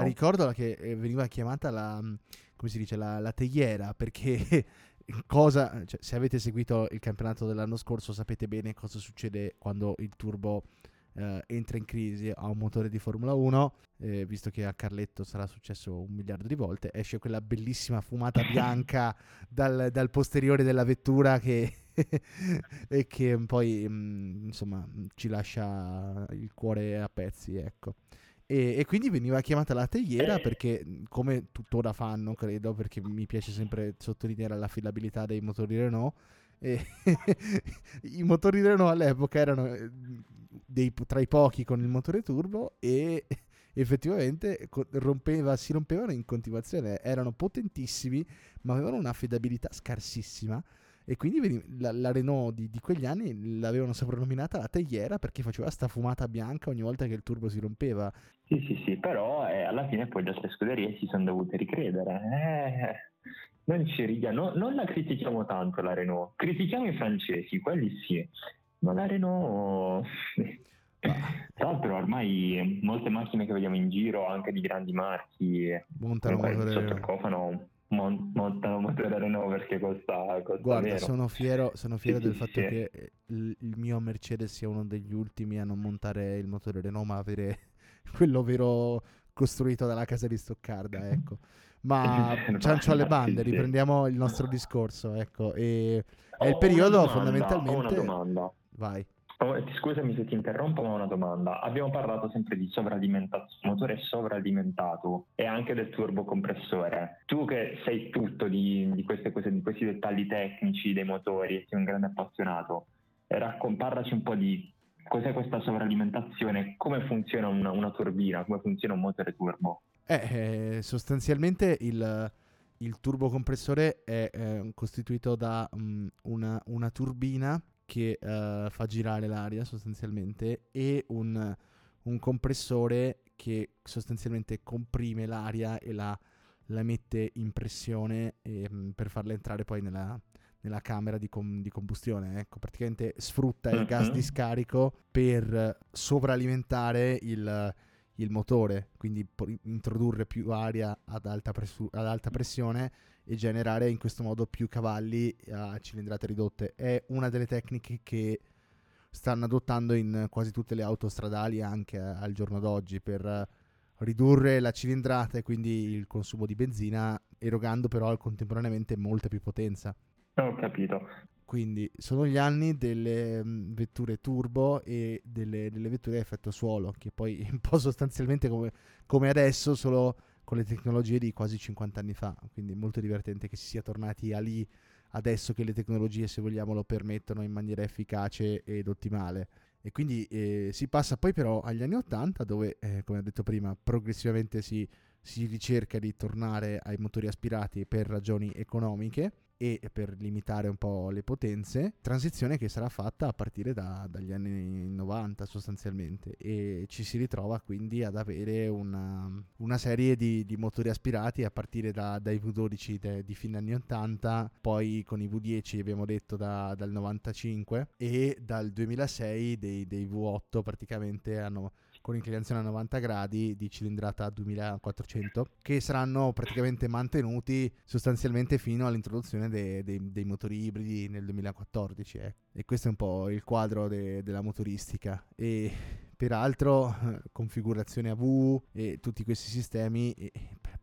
ricordo che eh, veniva chiamata la, come si dice, la, la tegliera perché cosa, cioè, se avete seguito il campionato dell'anno scorso sapete bene cosa succede quando il turbo eh, entra in crisi a un motore di Formula 1, eh, visto che a Carletto sarà successo un miliardo di volte, esce quella bellissima fumata bianca dal, dal, posteriore della vettura che e che poi mh, mm, insomma ci lascia il cuore a pezzi, ecco. E, e, quindi veniva chiamata la teiera perché, come tuttora fanno, credo, perché mi piace sempre sottolineare l'affidabilità dei motori Renault. I motori Renault all'epoca erano eh, dei, tra i pochi con il motore turbo e effettivamente rompeva, si rompevano in continuazione. Erano potentissimi, ma avevano un'affidabilità scarsissima e quindi la, la Renault di, di, quegli anni l'avevano soprannominata la tagliera perché faceva sta fumata bianca ogni volta che il turbo si rompeva. Sì, sì, sì, però eh, alla fine poi le altre scuderie si sono dovute ricredere. Eh, non ci ridiamo, no, non la critichiamo tanto la Renault, critichiamo i francesi, quelli sì, ma la Renault... Tra l'altro ormai molte macchine che vediamo in giro, anche di grandi marchi, montano sotto il cofano montano motore Renault perché costa, costa Guarda, meno. sono fiero, sono fiero sì, del sì, fatto sì. che il, il, mio Mercedes sia uno degli ultimi a non montare il motore Renault, ma avere quello vero costruito dalla casa di Stoccarda, ecco. Ma ciancio alle bande, riprendiamo il nostro discorso, ecco. E è il periodo domanda, fondamentalmente... Ho una domanda. Vai. Oh, scusami se ti interrompo, ma una domanda. Abbiamo parlato sempre di sovralimentazione, motore sovralimentato e anche del turbocompressore. Tu che sai tutto di, di queste cose, di questi dettagli tecnici dei motori, sei un grande appassionato, raccon- parlaci un po' di cos'è questa sovralimentazione, come funziona una, una turbina, come funziona un motore turbo. Eh, eh, sostanzialmente il, il turbocompressore è eh, costituito da um, una, una, turbina che uh, fa girare l'aria sostanzialmente e un, un, compressore che sostanzialmente comprime l'aria e la, la mette in pressione e, um, per farla entrare poi nella, nella camera di, com- di, combustione. Ecco, praticamente sfrutta il gas di scarico per sovralimentare il, il motore, quindi introdurre più aria ad alta, presu- ad alta, pressione e generare in questo modo più cavalli a cilindrate ridotte. È una delle tecniche che stanno adottando in quasi tutte le auto stradali anche al giorno d'oggi per ridurre la cilindrata e quindi il consumo di benzina, erogando però contemporaneamente molta più potenza. Ho capito. Quindi sono gli anni delle mm, vetture turbo e delle, delle, vetture a effetto suolo, che poi un po' sostanzialmente come, come, adesso, solo con le tecnologie di quasi 50 anni fa. Quindi molto divertente che si sia tornati a lì adesso che le tecnologie, se vogliamo, lo permettono in maniera efficace ed ottimale. E quindi eh, si passa poi però agli anni 80 dove, eh, come ho detto prima, progressivamente si, si ricerca di tornare ai motori aspirati per ragioni economiche e per limitare un po' le potenze, transizione che sarà fatta a partire da, dagli anni 90 sostanzialmente. E ci si ritrova quindi ad avere una, una serie di, di, motori aspirati a partire da, dai V12 de, di fine anni 80, poi con i V10 abbiamo detto da, dal 95 e dal 2006 dei, dei V8 praticamente hanno con inclinazione a 90 gradi di cilindrata 2400 che saranno praticamente mantenuti sostanzialmente fino all'introduzione dei, dei, dei motori ibridi nel 2014 eh. e questo è un po' il quadro de, della motoristica e peraltro configurazione AV e tutti questi sistemi e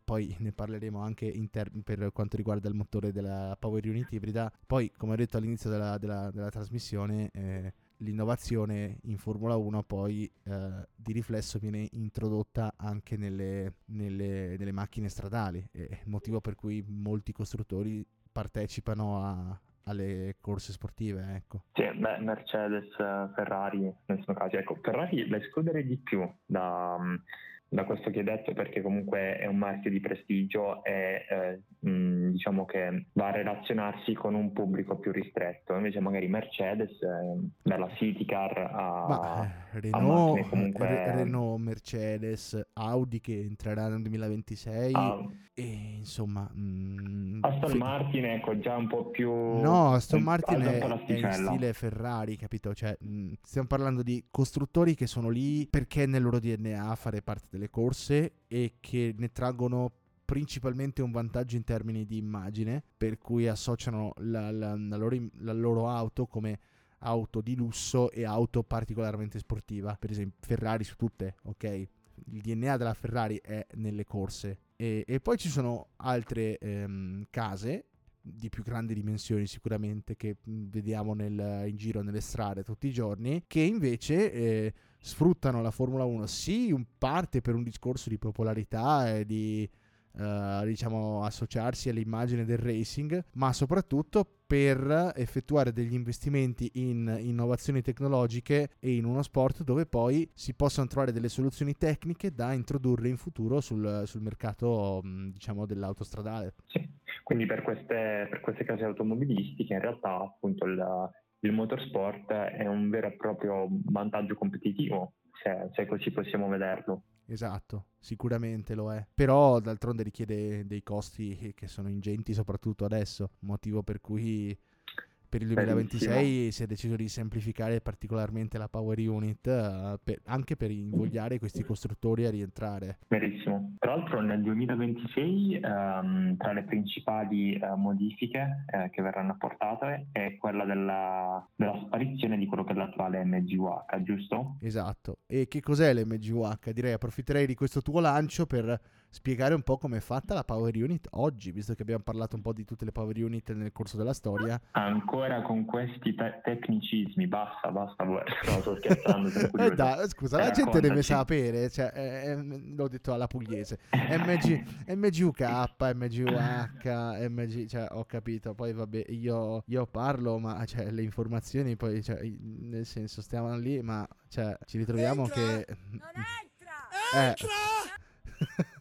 poi ne parleremo anche ter- per quanto riguarda il motore della Power Unit ibrida poi come ho detto all'inizio della, della, della trasmissione eh, l'innovazione in Formula 1 poi eh, di riflesso viene introdotta anche nelle, nelle, nelle macchine stradali, è il motivo per cui molti costruttori partecipano a, alle corse sportive, ecco. Sì, beh, Mercedes, Ferrari, nel questo caso, ecco, Ferrari la escludere di più da, da questo che hai detto perché comunque è un marchio di prestigio e eh, mh, diciamo che va a relazionarsi con un pubblico più ristretto. Invece magari Mercedes eh, dalla City Car a, Ma, eh, Renault, a comunque... Re- Renault, Mercedes, Audi che entrerà nel 2026 ah. e insomma mh, Aston f- Martin ecco già un po' più no Aston Martin è, è in stile Ferrari capito? Cioè mh, stiamo parlando di costruttori che sono lì perché nel loro DNA fare parte del delle corse e che ne traggono principalmente un vantaggio in termini di immagine, per cui associano la, la, la, loro, la, loro, auto come auto di lusso e auto particolarmente sportiva. Per esempio, Ferrari su tutte, ok? Il DNA della Ferrari è nelle corse. E, e poi ci sono altre ehm, case di più grandi dimensioni sicuramente che vediamo nel, in giro nelle strade tutti i giorni, che invece... Eh, sfruttano la Formula 1 sì in parte per un discorso di popolarità e di uh, diciamo associarsi all'immagine del racing ma soprattutto per effettuare degli investimenti in innovazioni tecnologiche e in uno sport dove poi si possono trovare delle soluzioni tecniche da introdurre in futuro sul, sul mercato diciamo dell'autostradale sì. quindi per queste, per queste case automobilistiche in realtà appunto il il motorsport è un vero e proprio vantaggio competitivo, se, se così possiamo vederlo. Esatto, sicuramente lo è. Però d'altronde richiede dei costi che sono ingenti, soprattutto adesso, motivo per cui per il 2026 Bellissimo. si è deciso di semplificare particolarmente la Power Unit uh, per, anche per invogliare questi costruttori a rientrare. Verissimo. Tra l'altro nel 2026 um, ehm, tra le principali uh, modifiche uh, che verranno apportate è quella della, della, sparizione di quello che è l'attuale MGUH, giusto? Esatto. E che cos'è l'MGUH? Direi approfitterei di questo tuo lancio per spiegare un po' come è fatta la Power Unit oggi, visto che abbiamo parlato un po' di tutte le Power Unit nel corso della storia. Ancora con questi te- tecnicismi, basta, basta, no, sto scherzando. eh da, scusa, la gente deve sapere, cioè, eh, eh, l'ho detto alla pugliese, MG, MGUK, MGUH, MG, cioè, ho capito, poi vabbè, io, io parlo, ma cioè, le informazioni poi, cioè, nel senso, stiamo lì, ma cioè, ci ritroviamo entra! che... Non entra! Eh, entra!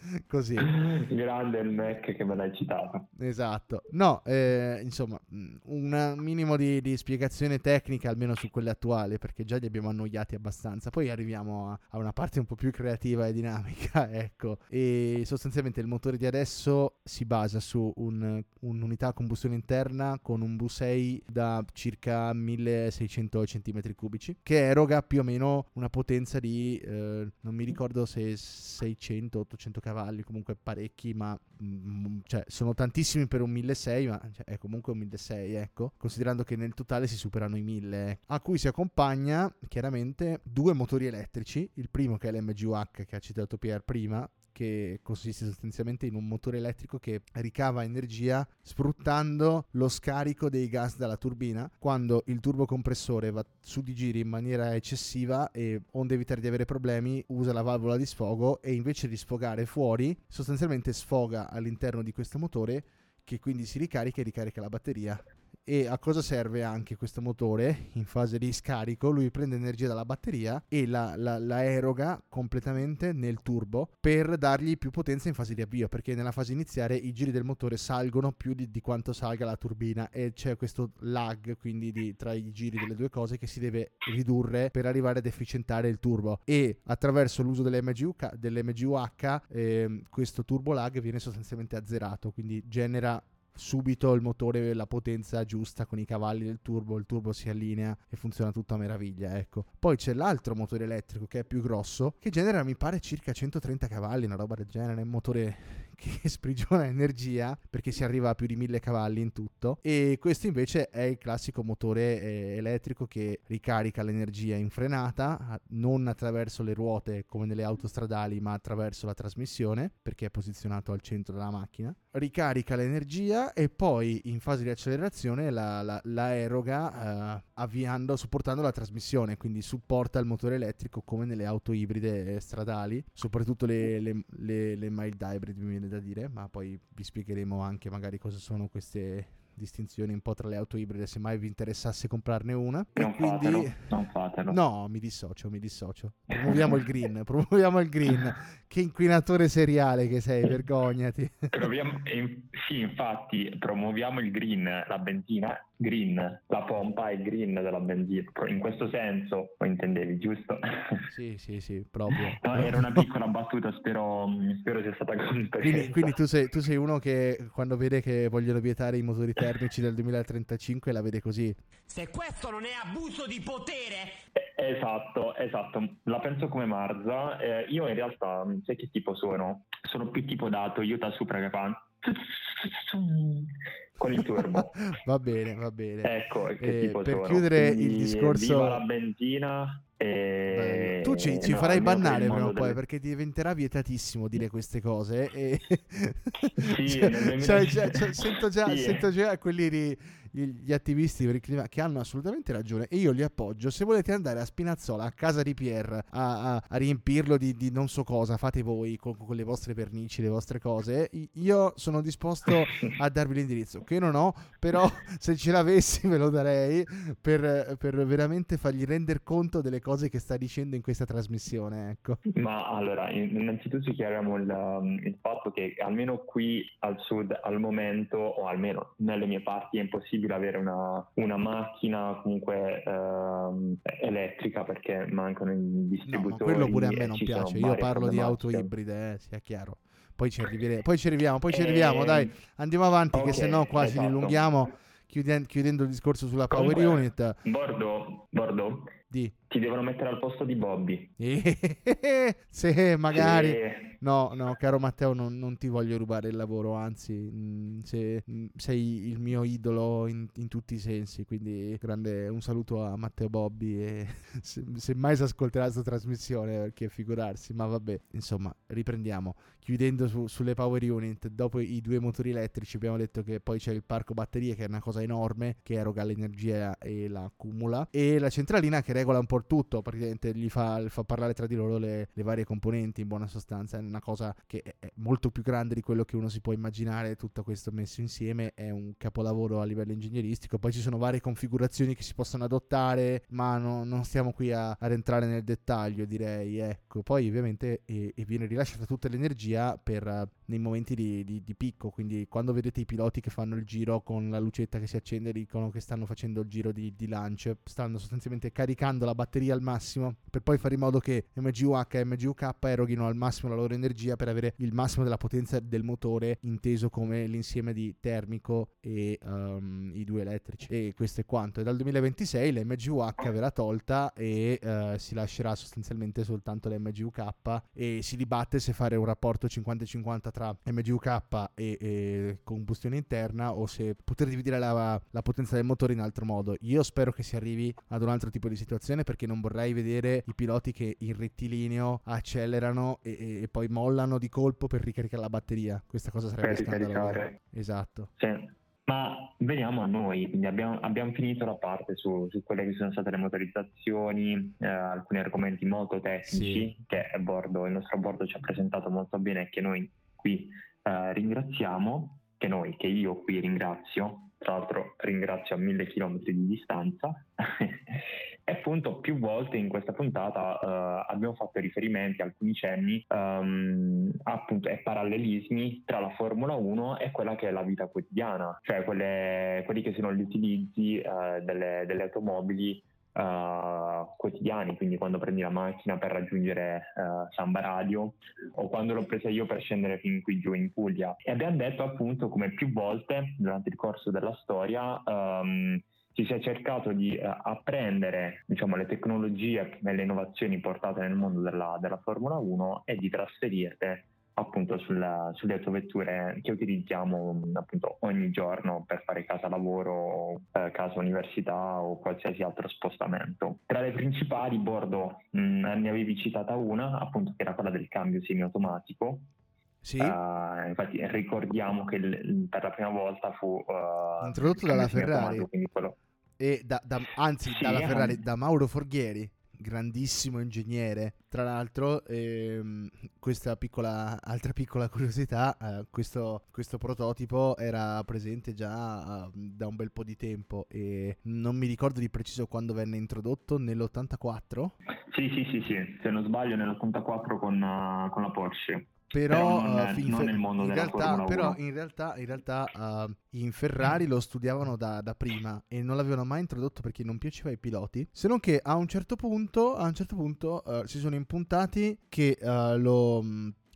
Così. Grande il Mac che me l'hai citato. Esatto. No, eh, insomma, mm, un minimo di, di, spiegazione tecnica almeno su quelle attuali, perché già li abbiamo annoiati abbastanza. Poi arriviamo a, a una parte un po' più creativa e dinamica, ecco. E sostanzialmente il motore di adesso si basa su un, un'unità a combustione interna con un V6 da circa 1600 cm cubici, che eroga più o meno una potenza di, eh, non mi ricordo se 600-800 cavalli cavalli, comunque parecchi, ma mm, cioè, sono tantissimi per un 1600, ma cioè, è comunque un 1600, ecco, considerando che nel totale si superano i 1000, ecco. a cui si accompagna chiaramente due motori elettrici, il primo che è l'MGUH che ha citato Pierre prima, che consiste sostanzialmente in un motore elettrico che ricava energia sfruttando lo scarico dei gas dalla turbina. Quando il turbocompressore va su di giri in maniera eccessiva e onde evitare di avere problemi usa la valvola di sfogo e invece di sfogare fuori sostanzialmente sfoga all'interno di questo motore che quindi si ricarica e ricarica la batteria e a cosa serve anche questo motore in fase di scarico? Lui prende energia dalla batteria e la, la, la, eroga completamente nel turbo per dargli più potenza in fase di avvio, perché nella fase iniziale i giri del motore salgono più di, di quanto salga la turbina e c'è questo lag quindi di, tra i giri delle due cose che si deve ridurre per arrivare ad efficientare il turbo e attraverso l'uso dell'MGUH, dell'MGUH eh, questo turbo lag viene sostanzialmente azzerato, quindi genera subito il motore la potenza giusta con i cavalli del turbo, il turbo si allinea e funziona tutto a meraviglia, ecco. Poi c'è l'altro motore elettrico che è più grosso, che genera mi pare circa 130 cavalli, una roba del genere, un motore che sprigiona energia perché si arriva a più di 1000 cavalli in tutto. E questo invece è il classico motore eh, elettrico che ricarica l'energia in frenata non attraverso le ruote come nelle autostradali ma attraverso la trasmissione perché è posizionato al centro della macchina. Ricarica l'energia e poi in fase di accelerazione la, la, la eroga eh, avviando, supportando la trasmissione, quindi supporta il motore elettrico come nelle auto ibride stradali, soprattutto le, le, le, le mild hybrid mi viene da dire, ma poi vi spiegheremo anche magari cosa sono queste distinzioni un po' tra le auto ibride se mai vi interessasse comprarne una. Non quindi... fatelo, non fatelo. No, mi dissocio, mi dissocio. Promuoviamo il green, promuoviamo il green. Che inquinatore seriale che sei, vergognati. Proviamo, eh, sì, infatti, promuoviamo il green, la benzina green, la pompa è green della benzina. In questo senso lo intendevi, giusto? Sì, sì, sì, proprio. No, era una piccola battuta, spero, spero sia stata compresa. Quindi, quindi tu, sei, tu, sei, uno che quando vede che vogliono vietare i motori termici del 2035 la vede così. Se questo non è abuso di potere... Esatto, esatto, la penso come Marza. Eh, io in realtà, sai che tipo sono? Sono più tipo da Toyota Supra che fa con il turbo. va bene, va bene. Ecco, eh, per sono. chiudere Quindi, il discorso... La benzina e... Tu ci, ci no, farai bannare prima o poi delle... perché diventerà vietatissimo dire queste cose. E... sì, cioè, cioè, cioè, cioè, sento, già, sì. sento già quelli di gli attivisti per il clima che hanno assolutamente ragione e io li appoggio. Se volete andare a Spinazzola, a casa di Pierre, a, a, a riempirlo di, di, non so cosa, fate voi con, con, le vostre vernici, le vostre cose. Io sono disposto a darvi l'indirizzo, che non ho, però se ce l'avessi ve lo darei per, per veramente fargli rendere conto delle cose che sta dicendo in questa trasmissione. Ecco. Ma allora, innanzitutto chiariamo il, il fatto che almeno qui al sud al momento, o almeno nelle mie parti, è impossibile possibile avere una, una macchina comunque ehm, elettrica perché mancano i distributori. No, quello pure a me non piace, io parlo di auto ibride, eh, sia chiaro. Poi ci, arrivere, poi ci arriviamo, poi ci arriviamo, dai, andiamo avanti okay, che se no qua esatto. ci dilunghiamo chiudendo, chiudendo il discorso sulla Power Comunque, Unit. Bordo, Bordo, di. Ti devono mettere al posto di Bobby. sì, magari. Sì. No, no, caro Matteo, non, non, ti voglio rubare il lavoro, anzi, mh, mm, se, mh, mm, sei il mio idolo in, in, tutti i sensi, quindi grande un saluto a Matteo Bobby e se, se mai si ascolterà questa trasmissione, perché figurarsi, ma vabbè, insomma, riprendiamo. Chiudendo su, sulle power unit, dopo i due motori elettrici abbiamo detto che poi c'è il parco batterie che è una cosa enorme, che eroga l'energia e la accumula, e la centralina che regola un po' tutto, praticamente gli fa, fa parlare tra di loro le, le varie componenti in buona sostanza, è una cosa che è molto più grande di quello che uno si può immaginare, tutto questo messo insieme è un capolavoro a livello ingegneristico, poi ci sono varie configurazioni che si possono adottare, ma no, non stiamo qui a, a entrare nel dettaglio direi, ecco, poi ovviamente e, e viene rilasciata tutta l'energia per uh, nei momenti di, di, di, picco, quindi quando vedete i piloti che fanno il giro con la lucetta che si accende dicono che stanno facendo il giro di, di launch, stanno sostanzialmente caricando la batteria al massimo per poi fare in modo che MGUH e MGUK eroghino al massimo la loro energia per avere il massimo della potenza del motore inteso come l'insieme di termico e um, i due elettrici. E questo è quanto. E dal 2026 l'MGUH verrà tolta e uh, si lascerà sostanzialmente soltanto l'MGUK e si dibatte se fare un rapporto 50-50 tra MGUK e, e combustione interna o se poter dividere la, la potenza del motore in altro modo. Io spero che si arrivi ad un altro tipo di situazione perché non vorrei vedere i piloti che in rettilineo accelerano e, e poi mollano di colpo per ricaricare la batteria. Questa cosa sarebbe per scandalosa. Esatto. Sì. Ma veniamo a noi, quindi abbiamo, abbiamo finito la parte su, su, quelle che sono state le motorizzazioni, eh, alcuni argomenti molto tecnici sì. che Bordo, il nostro bordo ci ha presentato molto bene e che noi qui eh, ringraziamo, che noi, che io qui ringrazio, tra l'altro ringrazio a mille chilometri di distanza. E appunto più volte in questa puntata uh, abbiamo fatto riferimenti, alcuni cenni, um, appunto ai parallelismi tra la Formula 1 e quella che è la vita quotidiana, cioè quelle, quelli che sono gli utilizzi uh, delle, delle, automobili uh, quotidiani, quindi quando prendi la macchina per raggiungere Samba Radio o quando l'ho presa io per scendere fin qui giù in Puglia. E abbiamo detto appunto come più volte durante il corso della storia um, si sia cercato di uh, apprendere diciamo, le tecnologie e le innovazioni portate nel mondo della, della Formula 1 e di trasferirle appunto sulla, sulle autovetture che utilizziamo appunto ogni giorno per fare casa lavoro, eh, casa università o qualsiasi altro spostamento. Tra le principali, Bordo, mh, mm, ne avevi citata una, appunto che era quella del cambio semiautomatico. Sì. Uh, infatti ricordiamo che l- per la prima volta fu uh, introdotto dalla Ferrari. Quello e da, da, anzi sì, dalla Ferrari, da Mauro Forghieri, grandissimo ingegnere. Tra l'altro, ehm, questa piccola, altra piccola curiosità, eh, questo, questo, prototipo era presente già uh, da un bel po' di tempo e non mi ricordo di preciso quando venne introdotto, nell'84? Sì, sì, sì, sì, se non sbaglio nell'84 con, uh, con la Porsche però, non, uh, in, non nel mondo in realtà, però in realtà, in, realtà uh, in Ferrari lo studiavano da, da, prima e non l'avevano mai introdotto perché non piaceva ai piloti se non che a un certo punto, a un certo punto uh, si sono impuntati che lo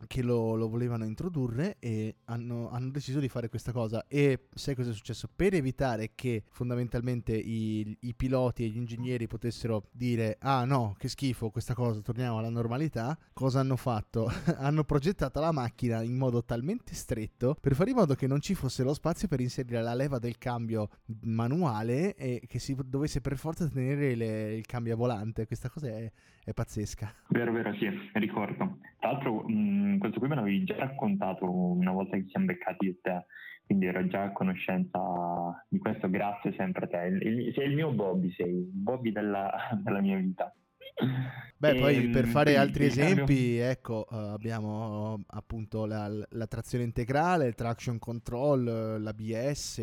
che lo, lo, volevano introdurre e hanno, hanno, deciso di fare questa cosa. E sai cosa è successo? Per evitare che fondamentalmente i, i, piloti e gli ingegneri potessero dire ah no, che schifo questa cosa, torniamo alla normalità, cosa hanno fatto? hanno progettato la macchina in modo talmente stretto per fare in modo che non ci fosse lo spazio per inserire la leva del cambio manuale e che si dovesse per forza tenere le, il cambio a volante. Questa cosa è, è pazzesca. Vero, vero, sì, ricordo. Tra l'altro, mh, questo qui me l'avevi già raccontato una volta che ci siamo beccati io te, quindi ero già a conoscenza di questo, grazie sempre a te. Il, il, sei il mio Bobby, sei il Bobby della, della mia vita. Beh, poi per fare altri esempi, ecco, uh, abbiamo appunto la, la, trazione integrale, il traction control, l'ABS,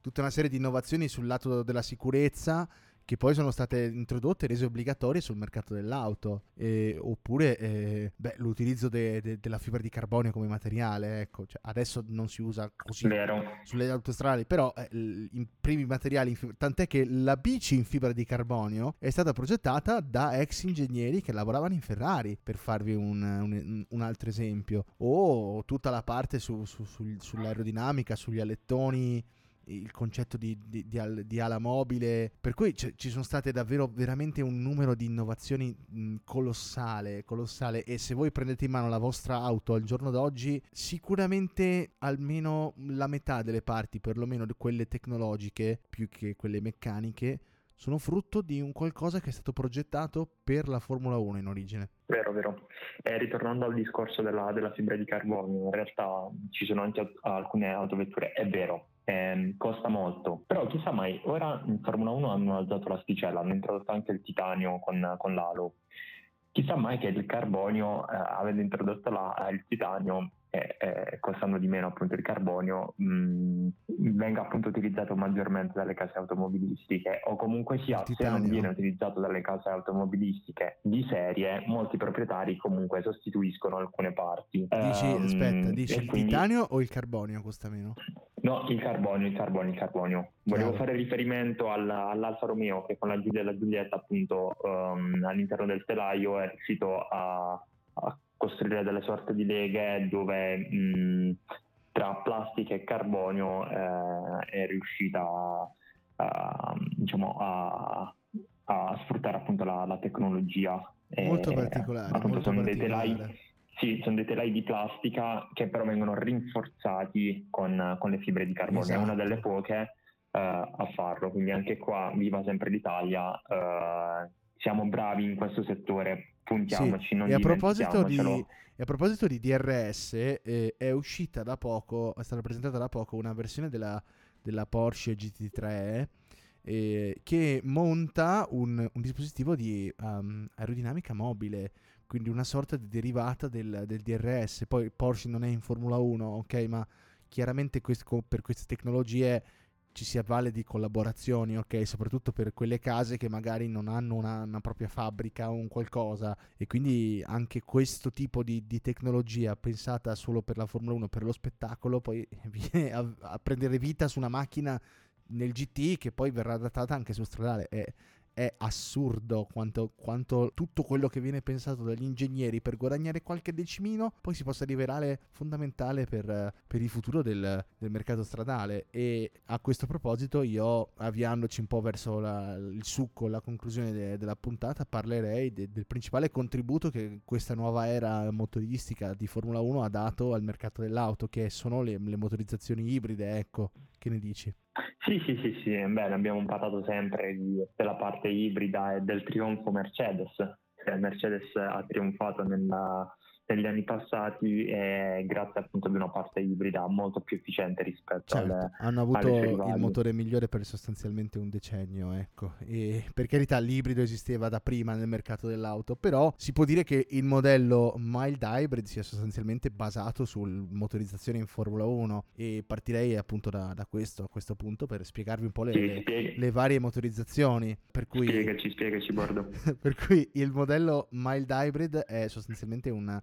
tutta una serie di innovazioni sul lato della sicurezza che poi sono state introdotte e rese obbligatorie sul mercato dell'auto, eh, oppure eh, beh, l'utilizzo de- de- della fibra di carbonio come materiale, ecco, cioè, adesso non si usa così Vero. sulle autostrade, però eh, i primi materiali, fib- tant'è che la bici in fibra di carbonio è stata progettata da ex ingegneri che lavoravano in Ferrari, per farvi un, un, un altro esempio, o tutta la parte su, su, su, sull'aerodinamica, sugli alettoni il concetto di, di, di, di ala mobile, per cui c- ci sono state davvero veramente un numero di innovazioni mh, colossale, colossale e se voi prendete in mano la vostra auto al giorno d'oggi, sicuramente almeno la metà delle parti, perlomeno quelle tecnologiche più che quelle meccaniche, sono frutto di un qualcosa che è stato progettato per la Formula 1 in origine. Vero, vero. E ritornando al discorso della, della fibra di carbonio, in realtà ci sono anche alcune autovetture, è vero, eh, costa molto. Però chissà mai, ora in Formula 1 hanno alzato l'asticella, hanno introdotto anche il titanio con, con l'alo. Chissà mai che il carbonio, eh, avendo introdotto la, il titanio, e, e costando di meno appunto il carbonio mh, venga appunto utilizzato maggiormente dalle case automobilistiche o comunque sia se non viene utilizzato dalle case automobilistiche di serie molti proprietari comunque sostituiscono alcune parti dici um, aspetta dici il quindi... titanio o il carbonio costa meno? No, il carbonio, il carbonio, il carbonio. Volevo fare riferimento alla, all'Alfa Romeo che con la Giulia e la Giulietta appunto um, all'interno del telaio è riuscito a, a costruire delle sorte di leghe dove mh, tra plastica e carbonio eh, è riuscita a, a, diciamo, a, a sfruttare appunto la, la tecnologia. Molto e, particolare. Appunto molto sono, particolare. Dei telai, sì, sono dei telai di plastica che però vengono rinforzati con, con le fibre di carbonio. Esatto. È una delle poche uh, a farlo, quindi anche qua, viva sempre l'Italia, uh, siamo bravi in questo settore puntiamoci, sì. e a proposito di e a proposito di DRS, eh, è uscita da poco, è stata presentata da poco una versione della, della Porsche GT3 eh, che monta un, un dispositivo di um, aerodinamica mobile, quindi una sorta di derivata del, del, DRS. Poi Porsche non è in Formula 1, ok, ma chiaramente questo, per queste tecnologie ci si avvale di collaborazioni, ok? Soprattutto per quelle case che magari non hanno una, una propria fabbrica o un qualcosa e quindi anche questo tipo di, di, tecnologia pensata solo per la Formula 1, per lo spettacolo, poi viene a, a, prendere vita su una macchina nel GT che poi verrà adattata anche su stradale. È, è assurdo quanto, quanto, tutto quello che viene pensato dagli ingegneri per guadagnare qualche decimino poi si possa rivelare fondamentale per, per il futuro del, del, mercato stradale. E a questo proposito, io avviandoci un po' verso la, il succo, la conclusione de, della puntata, parlerei de, del principale contributo che questa nuova era motoristica di Formula 1 ha dato al mercato dell'auto, che sono le, le motorizzazioni ibride. Ecco, che ne dici? Sì, sì, sì, sì, bene, abbiamo parlato sempre di, della parte ibrida e del trionfo Mercedes. Cioè, Mercedes ha trionfato nella, negli anni passati e grazie appunto ad una parte ibrida molto più efficiente rispetto certo, alle hanno avuto il motore migliore per sostanzialmente un decennio ecco. E per carità l'ibrido esisteva da prima nel mercato dell'auto però si può dire che il modello mild hybrid sia sostanzialmente basato su motorizzazione in Formula 1 e partirei appunto da, da questo a questo punto per spiegarvi un po' le, sì, le, le varie motorizzazioni. Per cui spiegaci spiegaci Bordo. Per cui il modello mild hybrid è sostanzialmente una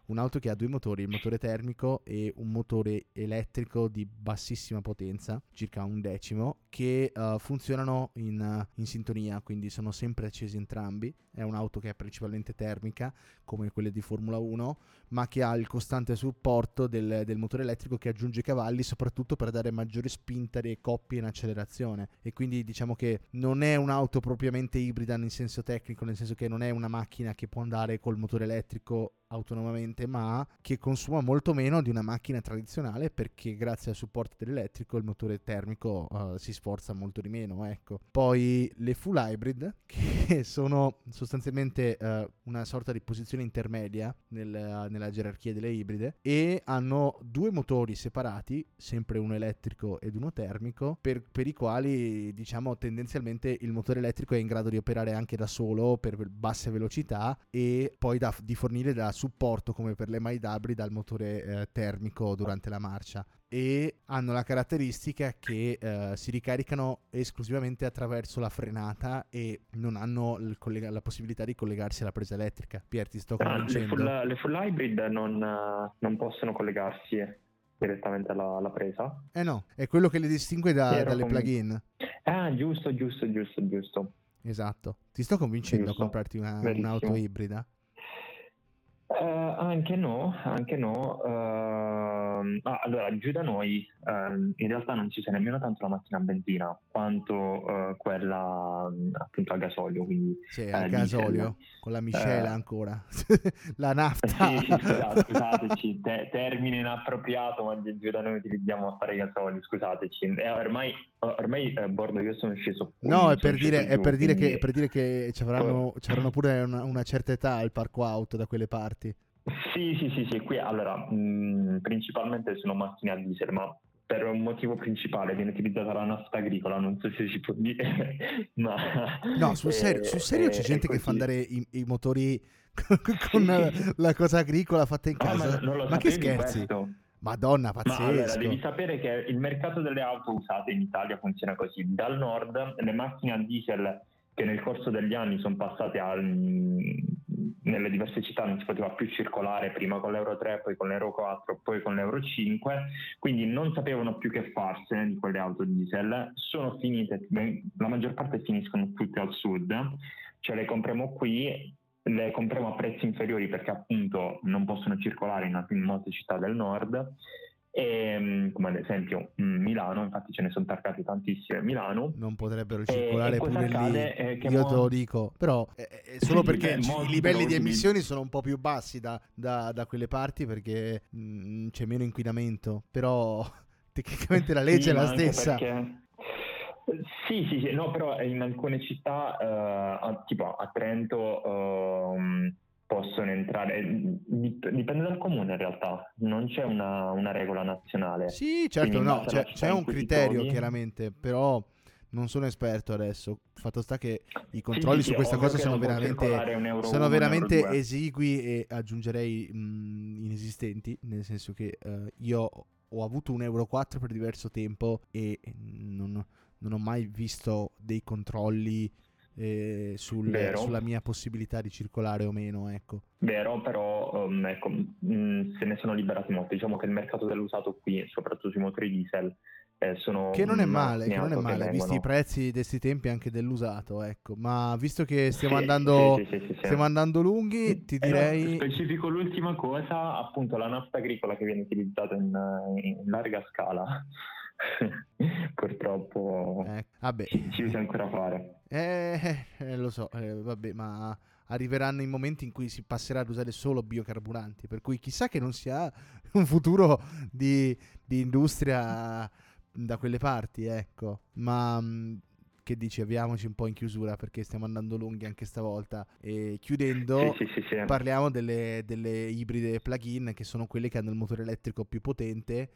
un'auto che ha due motori, il motore termico e un motore elettrico di bassissima potenza, circa un decimo, che uh, funzionano in, in, sintonia, quindi sono sempre accesi entrambi. È un'auto che è principalmente termica, come quelle di Formula 1, ma che ha il costante supporto del, del motore elettrico che aggiunge cavalli, soprattutto per dare maggiore spinta alle coppie in accelerazione. E quindi diciamo che non è un'auto propriamente ibrida nel senso tecnico, nel senso che non è una macchina che può andare col motore elettrico autonomamente, ma che consuma molto meno di una macchina tradizionale perché grazie al supporto dell'elettrico il motore termico uh, si sforza molto di meno. Ecco. Poi le full hybrid, che sono sostanzialmente uh, una sorta di posizione intermedia nel, uh, nella gerarchia delle ibride, e hanno due motori separati, sempre uno elettrico ed uno termico, per, per i quali diciamo tendenzialmente il motore elettrico è in grado di operare anche da solo per basse velocità e poi da, di fornire da supporto come per le mild hybrid al motore eh, termico durante la marcia e hanno la caratteristica che eh, si ricaricano esclusivamente attraverso la frenata e non hanno collega- la possibilità di collegarsi alla presa elettrica. Pier, ti sto convincendo? Le full, le full hybrid non, non, possono collegarsi direttamente alla, alla, presa? Eh no, è quello che le distingue da, dalle conv... plugin. Ah, giusto, giusto, giusto, giusto. Esatto. Ti sto convincendo giusto. a comprarti una, un'auto ibrida? Uh, anche no, anche no. Uh, ah, allora, giù da noi uh, in realtà non ci sia nemmeno tanto la macchina a benzina quanto eh, quella appunto a gasolio. Quindi, sì, a gasolio, con la miscela ancora, la nafta. Sì, sì, scusate, scusateci, te- termine inappropriato, ma giù da noi utilizziamo a fare gasolio, scusateci. Eh, ormai, ormai a bordo io sono sceso. No, è per, dire, giù, è per, dire che, per dire che ci avranno, ci avranno pure una, una certa età al parco auto da quelle parti. Sì, sì, sì, sì, qui allora mh, principalmente sono macchine a diesel, ma per un motivo principale viene utilizzata la nafta agricola, non so se si può dire, ma... No, sul serio, sul serio c'è gente che fa andare i, i motori con sì. la cosa agricola fatta in casa? No, ma, ma che scherzi? Questo. Madonna, pazzesco. Ma allora, devi sapere che il mercato delle auto usate in Italia funziona così. Dal nord le macchine a diesel che nel corso degli anni sono passate al, nelle diverse città non si poteva più circolare prima con l'Euro 3, poi con l'Euro 4, poi con l'Euro 5, quindi non sapevano più che farsene di quelle auto diesel, sono finite, la maggior parte finiscono tutte al sud, cioè le compriamo qui, le compriamo a prezzi inferiori perché appunto non possono circolare in, in molte città del nord e, ehm, come ad esempio mm, Milano, infatti ce ne sono targate tantissime a Milano. Non potrebbero circolare pure lì, io mo... te lo dico, però è, è solo perché beh, i livelli di emissioni sono un po' più bassi da, da, da quelle parti perché mh, mm, c'è meno inquinamento, però tecnicamente la legge sì, è la stessa. Perché... Sì, sì, sì, no, però in alcune città, uh, tipo a Trento, uh, possono entrare, dipende dal comune in realtà, non c'è una, una regola nazionale. Sì, certo, no, c'è, c'è un criterio chiaramente, però non sono esperto adesso. Fatto sta che i controlli sì, su questa cosa sono veramente, sono veramente esigui e aggiungerei mh, inesistenti, nel senso che uh, io ho avuto un Euro 4 per diverso tempo e non, non ho mai visto dei controlli eh, sul, sulla mia possibilità di circolare o meno. Ecco. Vero, però um, ecco, mh, mm, se ne sono liberati molti. Diciamo che il mercato dell'usato qui, soprattutto sui motori diesel, eh, sono che non è male, che non è male visti i prezzi di questi tempi anche dell'usato, ecco. Ma visto che stiamo, sì, andando, sì, sì, stiamo andando lunghi, ti direi. Eh, specifico l'ultima cosa, appunto, la nafta agricola che viene utilizzata in, in larga scala. Purtroppo eh, vabbè. ci bisogna ancora fare. Eh, eh, lo so, eh, vabbè, ma arriveranno i momenti in cui si passerà ad usare solo biocarburanti, per cui chissà che non sia un futuro di, di industria da quelle parti, ecco. Ma mm, che dici, avviamoci un po' in chiusura perché stiamo andando lunghi anche stavolta. E chiudendo, sì, sì, sì, parliamo delle, delle ibride plug-in che sono quelle che hanno il motore elettrico più potente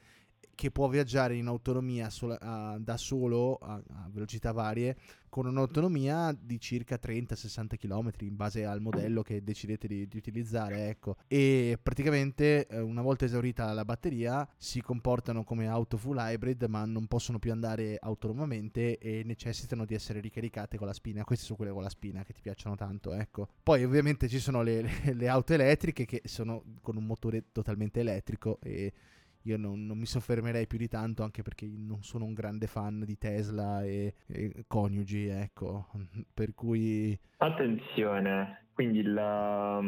che può viaggiare in autonomia sola, uh, da solo a, a, velocità varie con un'autonomia di circa 30-60 km in base al modello che decidete di, di utilizzare ecco. e praticamente uh, una volta esaurita la batteria si comportano come auto full hybrid ma non possono più andare autonomamente e necessitano di essere ricaricate con la spina queste sono quelle con la spina che ti piacciono tanto ecco. poi ovviamente ci sono le, le, le auto elettriche che sono con un motore totalmente elettrico e io non, non, mi soffermerei più di tanto anche perché non sono un grande fan di Tesla e, e coniugi, ecco, per cui... Attenzione, quindi la,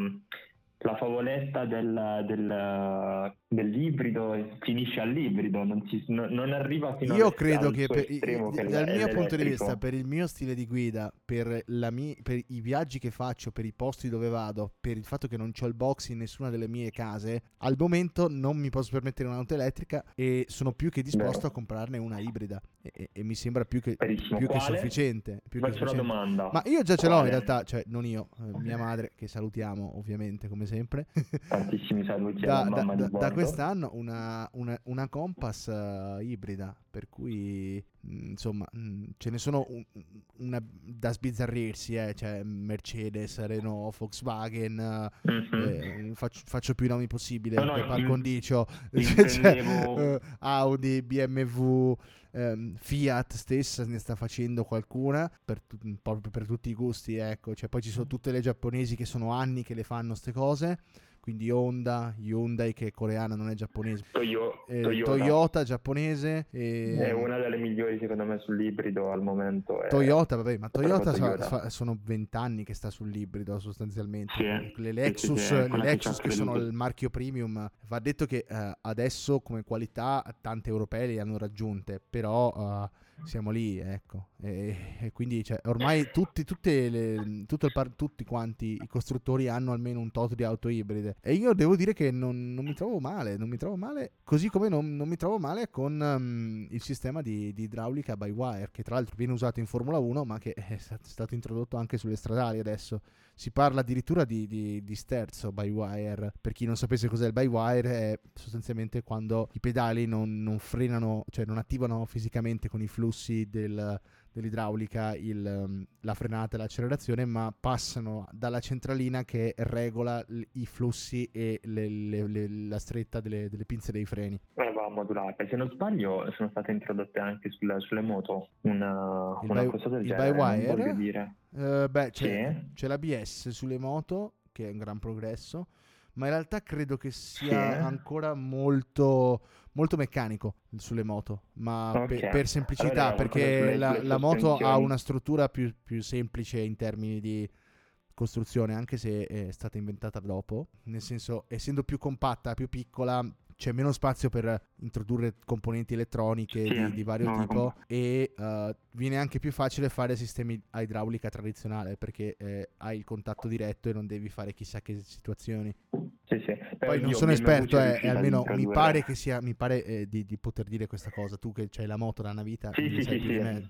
la favoletta del, del, dell'ibrido finisce all'ibrido, non, si, no, non arriva fino Io credo che, per, che dal mio punto di vista, per il mio stile di guida, per, mia, per, i viaggi che faccio, per i posti dove vado, per il fatto che non ho il box in nessuna delle mie case, al momento non mi posso permettere un'auto elettrica e sono più che disposto Vero. a comprarne una ibrida e, e, e mi sembra più che, più che sufficiente. Più Faccio che sufficiente. una domanda. Ma io già ce l'ho in realtà, cioè non io, eh, mia madre che salutiamo ovviamente come sempre. Tantissimi saluti da, da, da, da, quest'anno una, una, una Compass uh, ibrida, per cui mh, mm, insomma mh, mm, ce ne sono un, una da sbizzarrirsi, eh, cioè Mercedes, Renault, Volkswagen, mm-hmm. eh, faccio, faccio, più nomi possibili no, per par condicio, cioè, uh, Audi, BMW. Um, Fiat stessa ne sta facendo qualcuna per, proprio per tutti i gusti ecco cioè poi ci sono tutte le giapponesi che sono anni che le fanno queste cose quindi Honda, Hyundai che è coreana, non è giapponese. Toyo- Eh, Toyota. Toyota giapponese e È una delle migliori secondo me sull'ibrido al momento. è- Toyota, vabbè, ma Toyota, Toyota. fa- sono vent'anni che sta sull'ibrido sostanzialmente. Sì, Le sì, Lexus, sì, è le Lexus che sono il marchio premium, va detto che eh, adesso come qualità tante europee le hanno raggiunte, però eh, siamo lì, ecco. E, e quindi cioè, ormai tutti, le- par- tutti quanti i costruttori hanno almeno un tot di auto ibride. E io devo dire che non, non mi trovo male, non mi trovo male, così come non, non mi trovo male con ehm, il sistema di, di idraulica by wire, che tra l'altro viene usato in Formula 1, ma che è stat- stato introdotto anche sulle stradali adesso. Si parla addirittura di, di, di sterzo by wire. Per chi non sapesse cos'è il by wire, è sostanzialmente quando i pedali non, non frenano, cioè non attivano fisicamente con i flussi del- dell'idraulica il, um, la frenata e l'accelerazione, ma passano dalla centralina che regola i flussi e le- le- le- la stretta delle, delle pinze dei freni. Eh, va modulata. Se non sbaglio sono state introdotte anche sulle, sulle moto una, Il una by- cosa del il genere. by wire? Eh, beh, c'è, Sì. c'è l'ABS sulle moto, che è un gran progresso, ma in realtà credo che sia Sì. ancora molto, molto meccanico sulle moto, ma Ok. pe- per semplicità, Allora, perché la, la moto ha una struttura più, più semplice in termini di costruzione, anche se è stata inventata dopo, nel senso, essendo più compatta, più piccola, c'è meno spazio per introdurre componenti elettroniche Sì, di, di vario no, tipo e eh, viene anche più facile fare sistemi a idraulica tradizionale perché eh, hai il contatto diretto e non devi fare chissà che situazioni. Sì, sì. Poi non sono esperto, eh, e almeno mi pare che sia, mi pare eh, di, di poter dire questa cosa. Tu che c'hai la moto da una vita, Sì, sì, sì,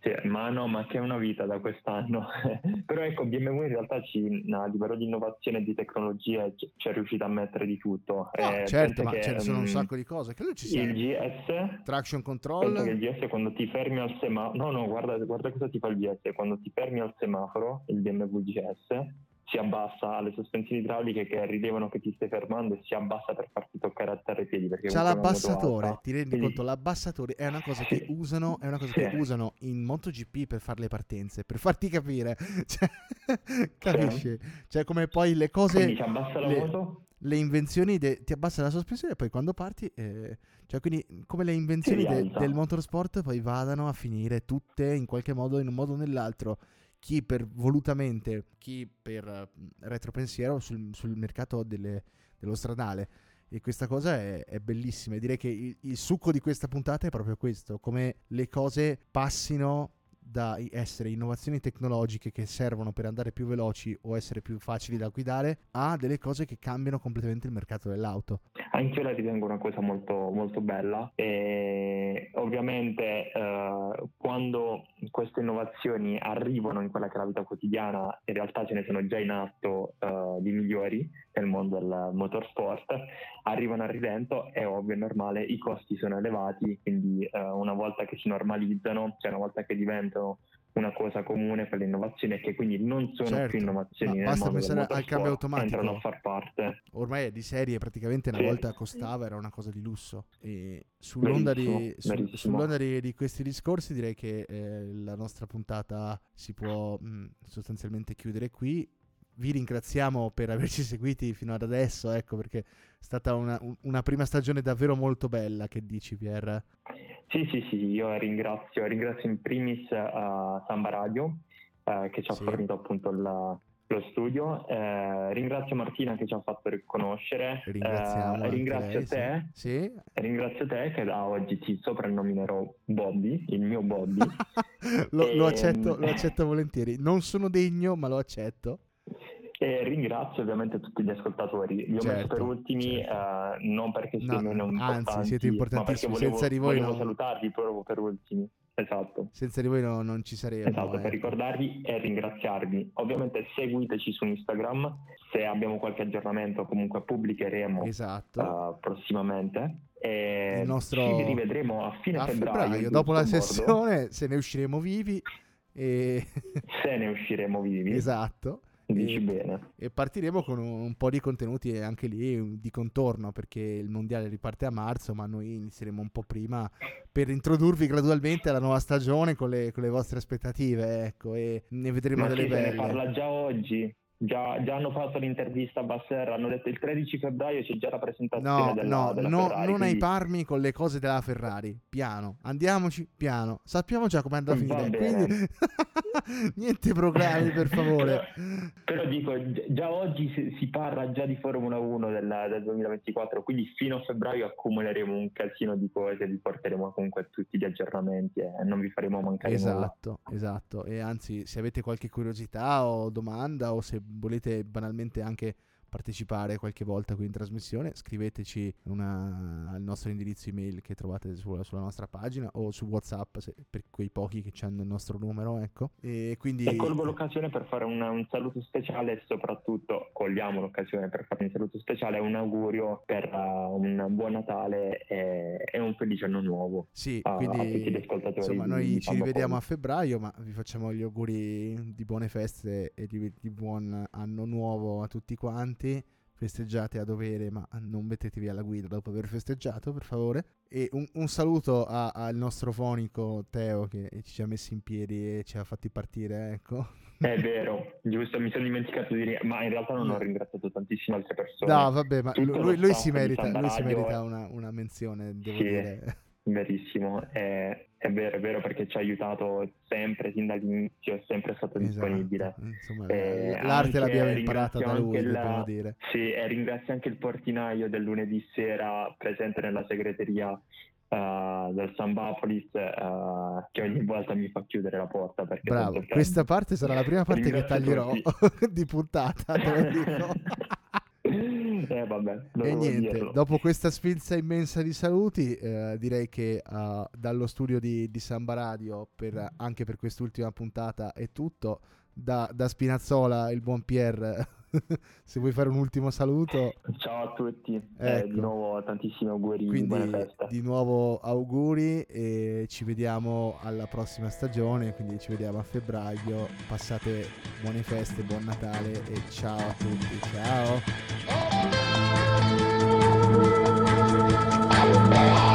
sì. ma no, ma che è una vita da quest'anno. Però ecco, BMW in realtà ci, a livello di innovazione e di tecnologia ci è riuscita a mettere di tutto. No, Eh, certo, ma ce ne sono un mm, sacco di cose. Credo ci sia Il GS traction Penso che control. il GS quando ti fermi al semaforo, no, no, guarda, guarda cosa ti fa il GS, quando ti fermi al semaforo, il BMW GS, si abbassa alle sospensioni idrauliche che rilevano che ti stai fermando e si abbassa per farti toccare a terra i piedi. Perché C'ha comunque è una moto l'abbassatore, ti rendi Quindi- conto? L'abbassatore è una cosa che Sì. usano, è una cosa Sì. che usano in MotoGP per fare le partenze, per farti capire. Cioè, capisci? Cioè, come poi le cose. Quindi ti abbassa la le- moto? le invenzioni de- ti abbassa la sospensione e poi quando parti eh, cioè quindi come le invenzioni de- del motorsport poi vadano a finire tutte in qualche modo in un modo o nell'altro chi per volutamente chi per retropensiero sul, sul mercato delle- dello stradale. E questa cosa è, è bellissima. Direi che il, il succo di questa puntata è proprio questo come le cose passino da essere innovazioni tecnologiche che servono per andare più veloci o essere più facili da guidare a delle cose che cambiano completamente il mercato dell'auto. Anche io la ritengo una cosa molto, molto bella e ovviamente eh, quando queste innovazioni arrivano in quella che è la vita quotidiana, in realtà ce ne sono già in atto eh, di migliori nel mondo del motorsport, arrivano a ridento, è ovvio, è normale, i costi sono elevati, quindi eh, una volta che si normalizzano, cioè una volta che diventano una cosa comune per le innovazioni e che quindi non sono Certo, più innovazioni nel basta pensare al cambio automatico. entrano a far parte. Ormai è di serie, praticamente una Sì. volta costava, era una cosa di lusso. E sull'onda, di, Verissimo, verissimo. sull'onda di, di questi discorsi direi che eh, la nostra puntata si può mh, sostanzialmente chiudere qui. Vi ringraziamo per averci seguiti fino ad adesso, ecco perché è stata una, un- una prima stagione davvero molto bella, che dici Pier? Sì, sì, sì, io ringrazio, ringrazio in primis a Samba Radio eh, che ci ha Sì. fornito appunto il- lo studio, eh, ringrazio Martina che ci ha fatto riconoscere, Ringraziamo. anche ringrazio lei, sì. te, Sì? ringrazio te che da oggi ti soprannominerò Bobby, il mio Bobby. lo, lo Ehm. accetto, lo accetto volentieri. Non sono degno, ma lo accetto. E ringrazio ovviamente tutti gli ascoltatori. Li ho Certo, messi per ultimi certo. eh, non perché No, siano meno anzi, importanti, siete ma importantissimi. volevo, Senza di voi volevo non- salutarvi proprio per ultimi. Esatto. Senza di voi no- non ci saremmo. Esatto, per ecco. ricordarvi e ringraziarvi. Ovviamente seguiteci su Instagram, se abbiamo qualche aggiornamento comunque pubblicheremo Esatto. eh, prossimamente. E Il nostro- ci rivedremo a fine a febbraio, febbraio, dopo la sessione, se ne usciremo vivi. E... Se ne usciremo vivi, esatto. Dici E, bene. e partiremo con un, un po' di contenuti anche lì di contorno perché il mondiale riparte a marzo, ma noi inizieremo un po' prima per introdurvi gradualmente alla nuova stagione con le, con le vostre aspettative. Ecco, e ne vedremo Ma delle se ne belle. parla già oggi. Già, già, hanno fatto l'intervista a Basserra, hanno detto il 13 febbraio c'è già la presentazione no, della, no, della no, Ferrari. Non quindi... ai parmi con le cose della Ferrari, piano, andiamoci piano, sappiamo già come andrà a finire, quindi niente programmi per favore. Però, però, dico, già oggi si, si, parla già di Formula 1 del, del, 2024, quindi fino a febbraio accumuleremo un casino di cose, vi porteremo comunque tutti gli aggiornamenti e non vi faremo mancare esatto, nulla. Esatto, e anzi se avete qualche curiosità o domanda o se volete banalmente anche partecipare qualche volta qui in trasmissione, scriveteci una, al nostro indirizzo email che trovate sulla, sulla nostra pagina o su WhatsApp se, per quei pochi che hanno il nostro numero, ecco. E quindi e colgo l'occasione per fare un, un, saluto speciale e soprattutto cogliamo l'occasione per fare un saluto speciale un augurio per uh, un buon Natale e, e, un felice anno nuovo. Sì, a, quindi a tutti gli ascoltatori. Insomma, noi ci rivediamo a febbraio, ma vi facciamo gli auguri di buone feste e di, di buon anno nuovo a tutti quanti festeggiate a dovere, ma non mettetevi alla guida dopo aver festeggiato, per favore. E un, un saluto al nostro fonico Teo che ci ha messi in piedi e ci ha fatti partire, ecco. È vero, giusto, mi sono dimenticato di dire, ma in realtà non ho ringraziato tantissime altre persone. No, vabbè, ma lui, lui, si merita, lui si merita una, una menzione, devo sì. dire. Verissimo, è, è, vero, è vero perché ci ha aiutato sempre, sin dall'inizio, è sempre stato esatto. disponibile. Insomma, eh, l'arte l'abbiamo imparata da lui, il, dobbiamo dire. Sì, e ringrazio anche il portinaio del lunedì sera presente nella segreteria uh, del Sambapolis uh, che ogni volta mi fa chiudere la porta. Perché Bravo, questa parte sarà la prima parte che taglierò di puntata. Eh, vabbè, e niente, dirlo. dopo questa sfilza immensa di saluti, eh, direi che uh, dallo studio di, di Samba Radio, per, anche per quest'ultima puntata, è tutto. Da, da Spinazzola, il buon Pier, se vuoi fare un ultimo saluto. Ciao a tutti, ecco. eh, di nuovo tantissimi auguri, Quindi. Di nuovo auguri e ci vediamo alla prossima stagione, quindi ci vediamo a febbraio. Passate buone feste, buon Natale e ciao a tutti, ciao. Bye.